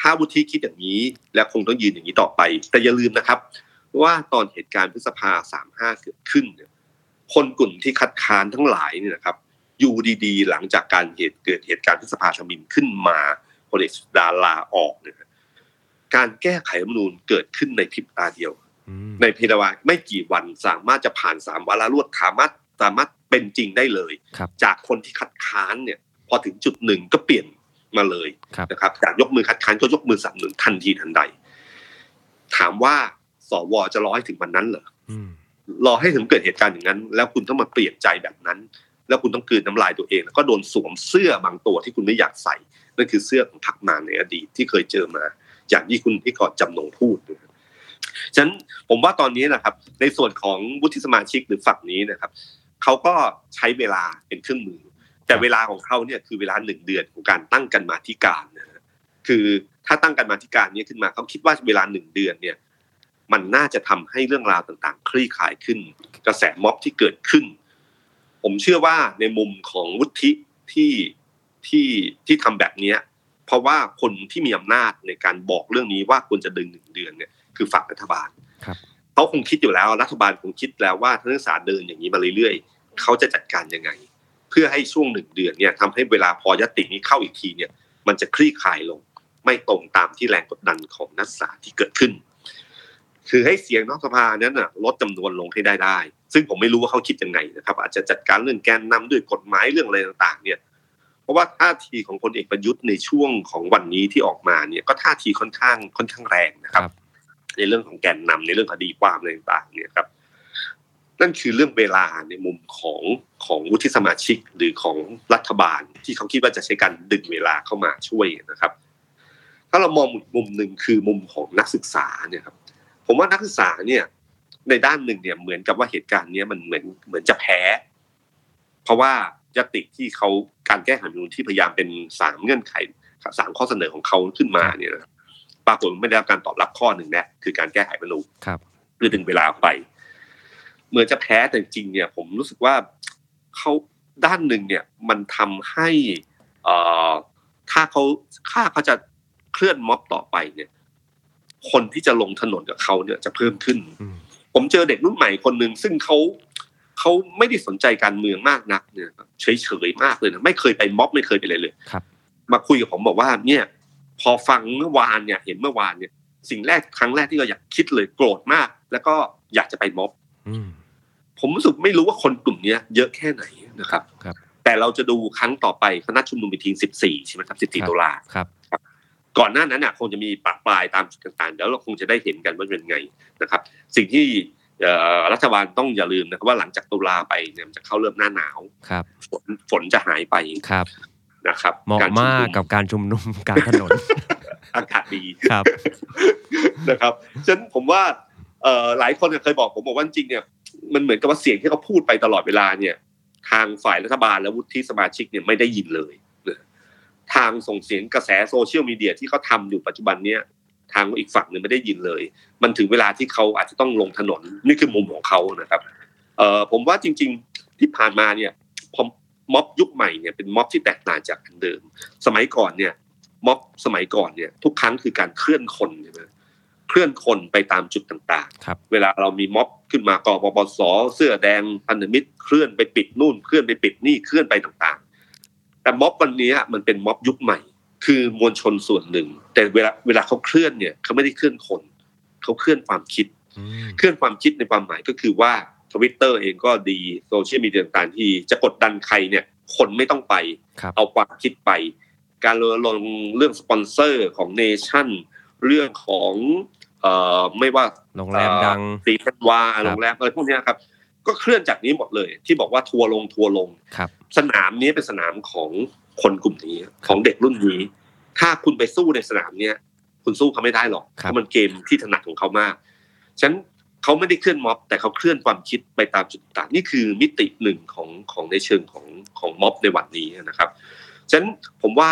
Speaker 1: ถ้าวุฒิคิดอย่างนี้ และคงต้องยืนอย่างนี้ต่อไป แต่อย่าลืมนะครับ ว่าตอนเหตุการณ์พฤษภาสามห้าเกิดขึ้นเนี่ยคนกลุ่มที่คัดค้านทั้งหลายเนี่ยนะครับ อยู่ดีๆ หลังจากการเหตุเกิดเหตุการณ์พฤษภาธมินขึ้นมาพลเอกสุดาลาออกเนี่ยการแก้ไขรัฐธรรมนูญเกิดขึ้นในพริบตาเดียว
Speaker 2: อืม
Speaker 1: ในเพดาวาไม่กี่วันสามารถจะผ่านสามวาระรวดสามารถสามารถเป็นจริงได้เลย
Speaker 2: ครับ
Speaker 1: จากคนที่คัดค้านเนี่ย พอถึงจุดหนึ่งก็เปลี่ยนมาเลย
Speaker 2: ครับ
Speaker 1: นะครับจากยกมือคัดค้านก็ยกมือสนับสนุนทันทีทันใด ถามว่าสวจะรอให้ถึงวันนั้นเหรอ
Speaker 2: อืม
Speaker 1: รอให้ถึงเกิดเหตุการณ์อย่างนั้น แล้วคุณต้องมาเปลี่ยนใจแบบนั้น แล้วคุณต้องกลืนน้ำลายตัวเองแล้วก็โดนสวมเสื้อบางตัวที่คุณไม่อยากใส่นั่นคือเสื้อของพรรคมาในอดีตที่เคยเจอมา อย่างที่คุณที่ก่อนจำนงพูดนะครับ ฉะนั้นผมว่าตอนนี้นะครับ ในส่วนของวุฒิสมาชิกหรือฝั่งนี้นะครับเขาก็ใช้เวลาเป็นเครื่องมือ แต่เวลาของเขาเนี่ยคือเวลาหนึ่งเดือนของการตั้งกันมาธิการนะคือถ้าตั้งกันมาธิการเนี้ขึ้นมาเขาคิดว่าเวลาหนึ่งเดือนเนี่ย มันน่าจะทำให้เรื่องราวต่าง ๆ คลี่คลายขึ้น กระแสม็อบที่เกิดขึ้น ผมเชื่อว่าในมุมของวุฒิที่ที่ที่ทำแบบเนี้ย เพราะว่าคนที่มีอำนาจในการบอกเรื่องนี้ว่าควรจะดึงหนึ่งเดือนเนี่ย คือฝั่งรัฐบาล
Speaker 2: ครับ
Speaker 1: เขาคงคิดอยู่แล้วรัฐบาลคงคิดแล้วว่าถ้านักศึกษาเดินอย่างนี้มาเรื่อยๆเขาจะจัดการยังไง เพื่อให้ช่วงหนึ่งเดือนเนี่ยทำให้เวลาพอยตินี้เข้าอีกทีเนี่ย มันจะคลี่คลายลง ไม่ตรงตามที่แรงกดดันของนักศึกษาที่เกิดขึ้น คือให้เสียงนอกสภานั้นน่ะลดจำนวนลงให้ได้ได้ ซึ่งผมไม่รู้ว่าเขาคิดยังไงนะครับ อาจจะจัดการเรื่องแกนนำด้วยกฎหมายเรื่องอะไรต่างๆ เนี่ยเพราะว่าท่าทีของพลเอกประยุทธ์ในช่วงของวันนี้ที่ออกมาเนี่ยก็ท่าทีค่อนข้างค่อนข้างแรงนะครับ
Speaker 2: ครับ
Speaker 1: ในเรื่องของแกนนำในเรื่องคดีความอะไรต่างๆเนี่ยครับนั่นคือเรื่องเวลาในมุมของของวุฒิสมาชิกหรือของรัฐบาล ที่เขาคิดว่าจะใช้การดึงเวลาเข้ามาช่วยนะครับ ถ้าเรามองมุมหนึ่งคือมุมของนักศึกษาเนี่ยครับผมว่านักศึกษาเนี่ยในด้านหนึ่งเนี่ยเหมือนกับว่าเหตุการณ์เนี้ยมันเหมือนเหมือนจะแพ้ เพราะว่ายติที่เขาการแก้ไขรัฐมนูญที่พยายามเป็นสามเงื่อนไขสามข้อเสนอของเขาขึ้นมาเนี่ยนะครับ ปรากฏว่าไม่ได้รับการตอบรับข้อหนึ่งนะคือการแก้ไขรัฐธรรมนูญ
Speaker 2: ครับ
Speaker 1: เพื่อดึงเวลาออกไป เหมือนจะแพ้แต่จริงๆเนี่ย ผมรู้สึกว่าเขาด้านหนึ่งเนี่ยมันทำให้เอ่อถ้าเขาถ้าเขาจะเคลื่อนม็อบต่อไปเนี่ย คนที่จะลงถนนกับเขาเนี่ยจะเพิ่มขึ้น
Speaker 2: อืม
Speaker 1: ผมเจอเด็กรุ่นใหม่คนหนึ่งซึ่งเขาเขาไม่ได้สนใจการเมืองมากนักเนี่ยครับเฉยๆมากเลยนะไม่เคยไปม็อบไม่เคยไปเลยเลย
Speaker 2: ครับ
Speaker 1: มาคุยกับผมบอกว่าเนี่ย พอฟังเมื่อวานเนี่ยเห็นเมื่อวานเนี่ยสิ่งแรกครั้งแรกที่เราอยากคิดเลยโกรธมาก แล้วก็อยากจะไปม็อบ
Speaker 2: อืม
Speaker 1: ผมรู้สึกไม่รู้ว่าคนกลุ่มเนี้ยเยอะแค่ไหนนะครับ
Speaker 2: ครับ
Speaker 1: แต่เราจะดูครั้งต่อไปคณะชุมนุมอีกที14ใช่ไหมครับ14ตุลา
Speaker 2: ครับ
Speaker 1: ก่อนหน้านั้นน่ะคงจะมีปะปลายตามจุดต่างๆเดี๋ยวเราคงจะได้เห็นกันว่าเป็นไงนะครับ สิ่งที่เอ่อรัฐบาลต้องอย่าลืมนะครับว่าหลังจากตุลาไปเนี่ยมันจะเข้าเริ่มหน้าหนาว
Speaker 2: ครับ
Speaker 1: ฝนฝนจะหายไป
Speaker 2: ครับ
Speaker 1: นะครับ
Speaker 2: เหมาะ
Speaker 1: รชุ
Speaker 2: มากกับการชุมนุมกลารถนน
Speaker 1: อากาศดี
Speaker 2: ครับ
Speaker 1: นะครับฉะนั้นผมว่าเอ่อหลายคนเคยบอกผมบอกว่าจริงๆเนี่ยมันเหมือนกับว่าเสียงที่เขาพูดไปตลอดเวลาเนี่ย ทางฝ่ายรัฐบาลและวุฒิสมาชิกเนี่ยไม่ได้ยินเลยนะทางส่งเสียงกระแสโซเชียลมีเดียที่เขาทำอยู่ปัจจุบันเนี่ยทางอีกฝั่งหนึ่งไม่ได้ยินเลย มันถึงเวลาที่เขาอาจจะต้องลงถนนนี่คือมุมของเขานะครับเอ่อผมว่าจริง ๆ ที่ผ่านมาเนี่ยพอ ม็อบยุคใหม่เนี่ยเป็นม็อบที่แตกต่างจากอันเดิม สมัยก่อนเนี่ยม็อบสมัยก่อนเนี่ยทุกครั้งคือการเคลื่อนคนใช่ไหมเคลื่อนคนไปตามจุดต่างๆ
Speaker 2: ครับ
Speaker 1: เวลาเรามีม็อบขึ้นมากปปสเสื้อแดงพันธมิตรเคลื่อนไปปิดนู่นเคลื่อนไปปิดนี่เคลื่อนไปต่างๆ แต่ม็อบวันนี้มันเป็นม็อบยุคใหม่ คือมวลชนส่วนหนึ่ง แต่เวลาเวลาเขาเคลื่อนเนี่ยเขาไม่ได้เคลื่อนคน เขาเคลื่อนความคิด
Speaker 2: อืม
Speaker 1: เคลื่อนความคิดในความหมายก็คือว่า ทวิตเตอร์เองก็ดีโซเชียลมีเดียต่างๆที่จะกดดันใครเนี่ย คนไม่ต้องไป
Speaker 2: ครับ
Speaker 1: เอาความคิดไป การรณรงค์เรื่องสปอนเซอร์ของเนชั่น เรื่องของเอ่อไม่ว่า
Speaker 2: โรงแรมดัง
Speaker 1: ศรีพันวา
Speaker 2: ครับ
Speaker 1: โรงแรมอะไรพวกเนี้ยครับ ก็เคลื่อนจากนี้หมดเลย ที่บอกว่าทัวร์ลงทัวร์ลง
Speaker 2: ครับ
Speaker 1: สนามนี้เป็นสนามของคนกลุ่มนี้ของเด็กรุ่นนี้ ถ้าคุณไปสู้ในสนามเนี้ยคุณสู้เขาไม่ได้หรอก
Speaker 2: ครับ
Speaker 1: เพราะมันเกมที่ถนัดของเขามากฉะนั้น เขาไม่ได้เคลื่อนม็อบ แต่เขาเคลื่อนความคิดไปตามจุดต่างนี่คือมิติหนึ่งของของในเชิงของของม็อบในวันนี้นะครับฉะนั้นผมว่า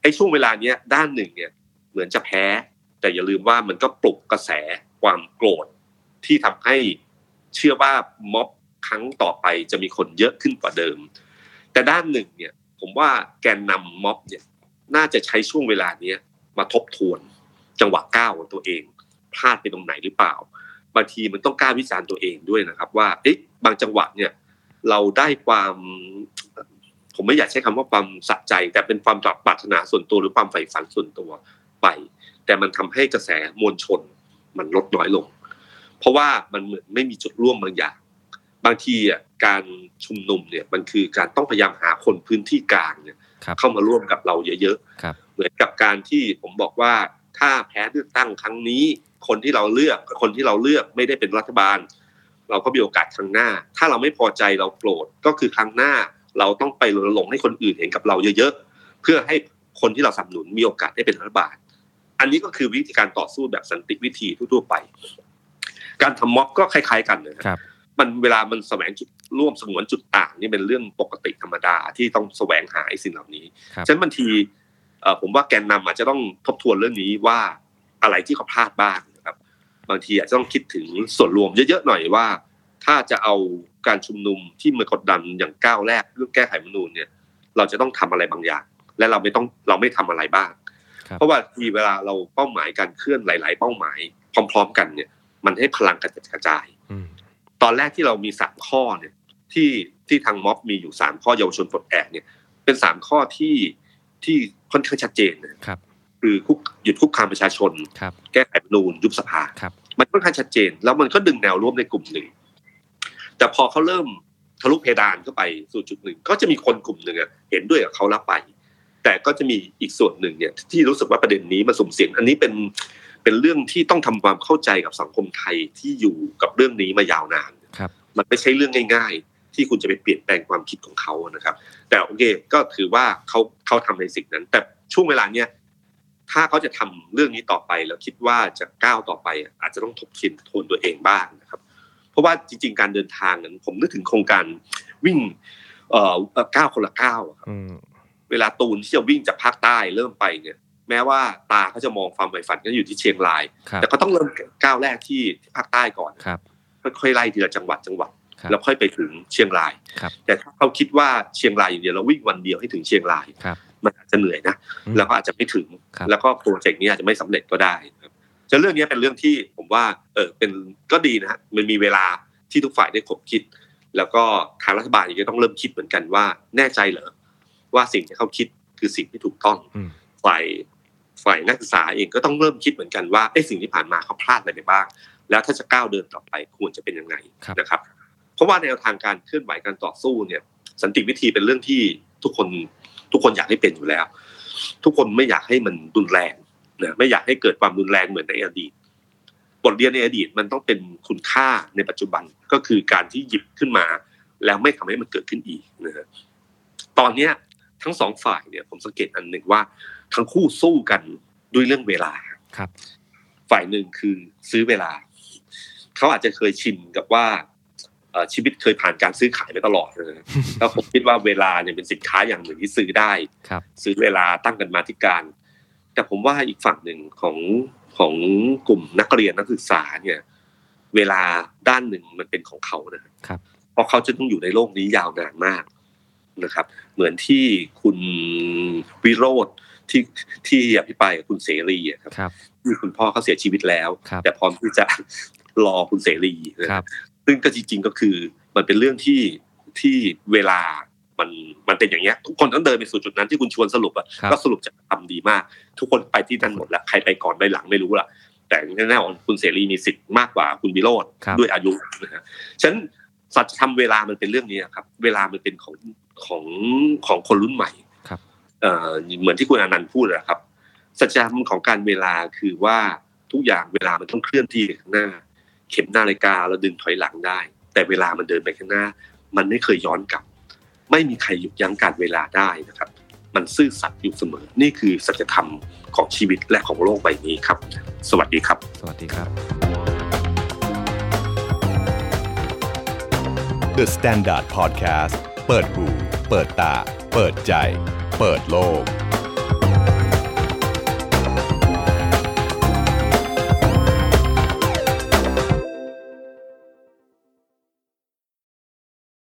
Speaker 1: ไอ้ช่วงเวลาเนี้ยด้านหนึ่งเนี่ยเหมือนจะแพ้ แต่อย่าลืมว่ามันก็ปลุกกระแสความโกรธที่ทำให้เชื่อว่าม็อบครั้งต่อไปจะมีคนเยอะขึ้นกว่าเดิม แต่ด้านหนึ่งเนี่ยผมว่าแกนนำม็อบเนี่ยน่าจะใช้ช่วงเวลาเนี้ยมาทบทวนจังหวะก้าวของตัวเองพลาดไปตรงไหนหรือเปล่า บางทีมันต้องกล้าวิจารณ์ตัวเองด้วยนะครับ ว่าเอ๊ะบางจังหวะเนี่ย เราได้ความ ผมไม่อยากใช้คำว่าความสะใจ แต่เป็นความปรารถนาส่วนตัวหรือความใฝ่ฝันส่วนตัวไป แต่มันทำให้กระแสมวลชน มันลดน้อยลง เพราะว่ามันเหมือนไม่มีจุดร่วมบางอย่าง บางทีอะการชุมนุมเนี่ยมันคือการต้องพยายามหาคนพื้นที่กลางเนี่ย
Speaker 2: ครับ
Speaker 1: เข้ามาร่วมกับเราเยอะ
Speaker 2: ครับ
Speaker 1: ๆเหมือนกับการที่ผมบอกว่าถ้าแพ้เลือกตั้งครั้งนี้ คนที่เราเลือกกับคนที่เราเลือกไม่ได้เป็นรัฐบาล เราก็มีโอกาสครั้งหน้า ถ้าเราไม่พอใจเราโกรธก็คือครั้งหน้าเราต้องไปรณรงค์ให้คนอื่นเห็นกับเราเยอะๆเพื่อให้คนที่เราสนับสนุนมีโอกาสได้เป็นรัฐบาล อันนี้ก็คือวิธีการต่อสู้แบบสันติวิธีทั่วๆไป การทำม็อบก็คล้าย ๆ กันนะค
Speaker 2: ครับรับ
Speaker 1: มันเวลามันแสวงจุดร่วมสงวนจุดต่างนี่เป็นเรื่องปกติธรรมดาที่ต้องแสวงหาไอ้สิ่งเหล่านี้
Speaker 2: ครับ
Speaker 1: ฉะนั้นบางทีเอ่อผมว่าแกนนำอาจจะต้องทบทวนเรื่องนี้ว่าอะไรที่เขาพลาดบ้างนะครั บบางทีอาจจะต้องคิดถึงส่วนรวมเยอะๆหน่อยว่า ถ้าจะเอาการชุมนุมที่มากดดันอย่างก้าวแรกเรื่องแก้ไขรัฐธรรมนูญเนี่ย เราจะต้องทำอะไรบางอย่าง และเราไม่ต้องเราไม่ทำอะไรบ้าง
Speaker 2: ครับ
Speaker 1: เพราะว่าทีเวลาเราเป้าหมายการเคลื่อนหลาย ๆ เป้าหมายพร้อม ๆ กันเนี่ย มันให้พลังกระจัดกระจาย
Speaker 2: อืม
Speaker 1: ตอนแรกที่เรามีสามข้อเนี่ย ที่ที่ทางม็อบมีอยู่สามข้อเยาวชนปลดแอกเนี่ย เป็นสามข้อที่ที่ค่อนข้างชัดเจนนะครับ คือคุกหยุดคุกคามประชาชน
Speaker 2: ครับ
Speaker 1: แก้ไขรัฐธรรมนูญยุบสภา
Speaker 2: ครับ
Speaker 1: มันค่อนข้างชัดเจน แล้วมันก็ดึงแนวร่วมในกลุ่มหนึ่ง แต่พอเขาเริ่มทะลุเพดานเข้าไปสู่จุดหนึ่ง ก็จะมีคนกลุ่มหนึ่งอะเห็นด้วยกับเขารับไป แต่ก็จะมีอีกส่วนหนึ่งเนี่ยที่รู้สึกว่าประเด็นนี้มันสุ่มเสี่ยง อันนี้เป็นเป็นเรื่องที่ต้องทำความเข้าใจกับสังคมไทยที่อยู่กับเรื่องนี้มายาวนาน
Speaker 2: ครับ
Speaker 1: มันไม่ใช่เรื่องง่าย ๆ ที่คุณจะไปเปลี่ยนแปลงความคิดของเขานะครับ แต่โอเคก็ถือว่าเขาเขาทำในสิ่งนั้น แต่ช่วงเวลาเนี้ย ถ้าเขาจะทำเรื่องนี้ต่อไป แล้วคิดว่าจะก้าวต่อไปอะอาจจะต้องทบทวนทวนตัวเองบ้างนะครับ เพราะว่าจริง ๆ การเดินทางนั้นผมนึกถึงโครงการวิ่งเอ่อเอ่อก้าวคนละก้าวอะครับ
Speaker 2: อืม
Speaker 1: เวลาตูนที่จะวิ่งจากภาคใต้เริ่มไปเนี่ย แม้ว่าตาเขาจะมองความใฝ่ฝันก็อยู่ที่เชียงราย
Speaker 2: ครับ
Speaker 1: แต่ก็ต้องเริ่มก้าวแรกที่ภาคใต้ก่อน
Speaker 2: ครับ
Speaker 1: ค่อยๆไล่ทีละจังหวัดจังหวัด
Speaker 2: ครับ
Speaker 1: แล้วค่อยไปถึงเชียงราย
Speaker 2: ครับ
Speaker 1: แต่ถ้าเขาคิดว่าเชียงรายอย่างเดียวเราวิ่งวันเดียวให้ถึงเชียงราย
Speaker 2: ครับ
Speaker 1: มันอาจจะเหนื่อยนะ
Speaker 2: อืม
Speaker 1: แล้วก็อาจจะไม่ถึง
Speaker 2: ครับ
Speaker 1: แล้วก็โปรเจกต์นี้อาจจะไม่สำเร็จก็ได้ครับฉะนั้นเรื่องนี้เป็นเรื่องที่ผมว่าเออเป็นก็ดีนะฮะมันมีเวลาที่ทุกฝ่ายได้ขบคิด แล้วก็ทางรัฐบาลเองก็ต้องเริ่มคิดเหมือนกันว่า แน่ใจเหรอว่าสิ่งที่เขาคิดคือสิ่งที่ถูกต้อง
Speaker 2: อืม
Speaker 1: ฝ่ายฝ่ายนักศึกษาเองก็ต้องเริ่มคิดเหมือนกันว่าไอ้สิ่งที่ผ่านมาเขาพลาดอะไรไปบ้าง แล้วถ้าจะก้าวเดินต่อไปควรจะเป็นยังไง
Speaker 2: ครับ
Speaker 1: นะครับ เพราะว่าแนวทางการเคลื่อนไหวการต่อสู้เนี่ย สันติวิธีเป็นเรื่องที่ทุกคน ทุกคนอยากให้เป็นอยู่แล้ว ทุกคนไม่อยากให้มันรุนแรงนะไม่อยากให้เกิดความรุนแรงเหมือนในอดีต บทเรียนในอดีตมันต้องเป็นคุณค่าในปัจจุบันก็คือการที่หยิบขึ้นมา แล้วไม่ทำให้มันเกิดขึ้นอีกนะฮะตอนเนี้ยทั้งสองฝ่ายเนี่ยผมสังเกตอันหนึ่งว่า ทั้งคู่สู้กันด้วยเรื่องเวลา
Speaker 2: ครับ
Speaker 1: ฝ่ายหนึ่งคือซื้อเวลา เขาอาจจะเคยชินกับว่าเอ่อ ชีวิตเคยผ่านการซื้อขายมาตลอดนะแล้วผมคิดว่าเวลาเนี่ยเป็นสินค้าอย่างหนึ่งที่ซื้อได้
Speaker 2: ครับ
Speaker 1: ซื้อเวลาตั้งกันมาธิการ แต่ผมว่าอีกฝั่งหนึ่งของของกลุ่มนักเรียนนักศึกษาเนี่ย เวลาด้านหนึ่งมันเป็นของเขานะครับ เพราะเขาจะต้องอยู่ในโลกนี้ยาวนานมากนะครับ เหมือนที่คุณวิโรธที่ที่อภิปรายกับคุณเสรีอะครับ
Speaker 2: ครับ
Speaker 1: ที่คุณพ่อเขาเสียชีวิตแล้ว
Speaker 2: ครับ
Speaker 1: แต่พร้อมที่จะรอคุณเสรีนะครับ ซึ่งก็จริง ๆก็คือมันเป็นเรื่องที่ที่เวลามันมันเป็นอย่างเงี้ยทุกคนต้องเดินไปสู่จุดนั้นที่คุณชวนสรุปอะ
Speaker 2: ครับ
Speaker 1: ก็สรุปจะทำดีมาก ทุกคนไปที่นั่นหมดแล้วใครไปก่อนไปหลังไม่รู้ละแต่แน่ๆอนคุณเสรีมีสิทธิ์มากกว่าคุณวิโรธ
Speaker 2: ครับ
Speaker 1: ด้วยอายุนะฮะฉะนั้นสัจธรรมเวลามันเป็นเรื่องนี้ครับ เวลามันเป็นของของของคนรุ่นใหม่
Speaker 2: ครับ
Speaker 1: เอ่อเหมือนที่คุณอนันต์พูดนะครับสัจธรรมของการเวลาคือว่าทุกอย่างเวลามันต้องเคลื่อนที่ไปข้างหน้า เข็มนาฬิกาเราดึงถอยหลังได้ แต่เวลามันเดินไปข้างหน้า มันไม่เคยย้อนกลับ ไม่มีใครหยุดยั้งการเวลาได้นะครับ มันซื่อสัตย์อยู่เสมอ นี่คือสัจธรรมของชีวิตและของโลกใบนี้ครับ สวัสดีครับ
Speaker 2: สวัสดีครับ
Speaker 3: The Standard Podcast เปิดหู เปิดตา เปิดใจ เปิดโลก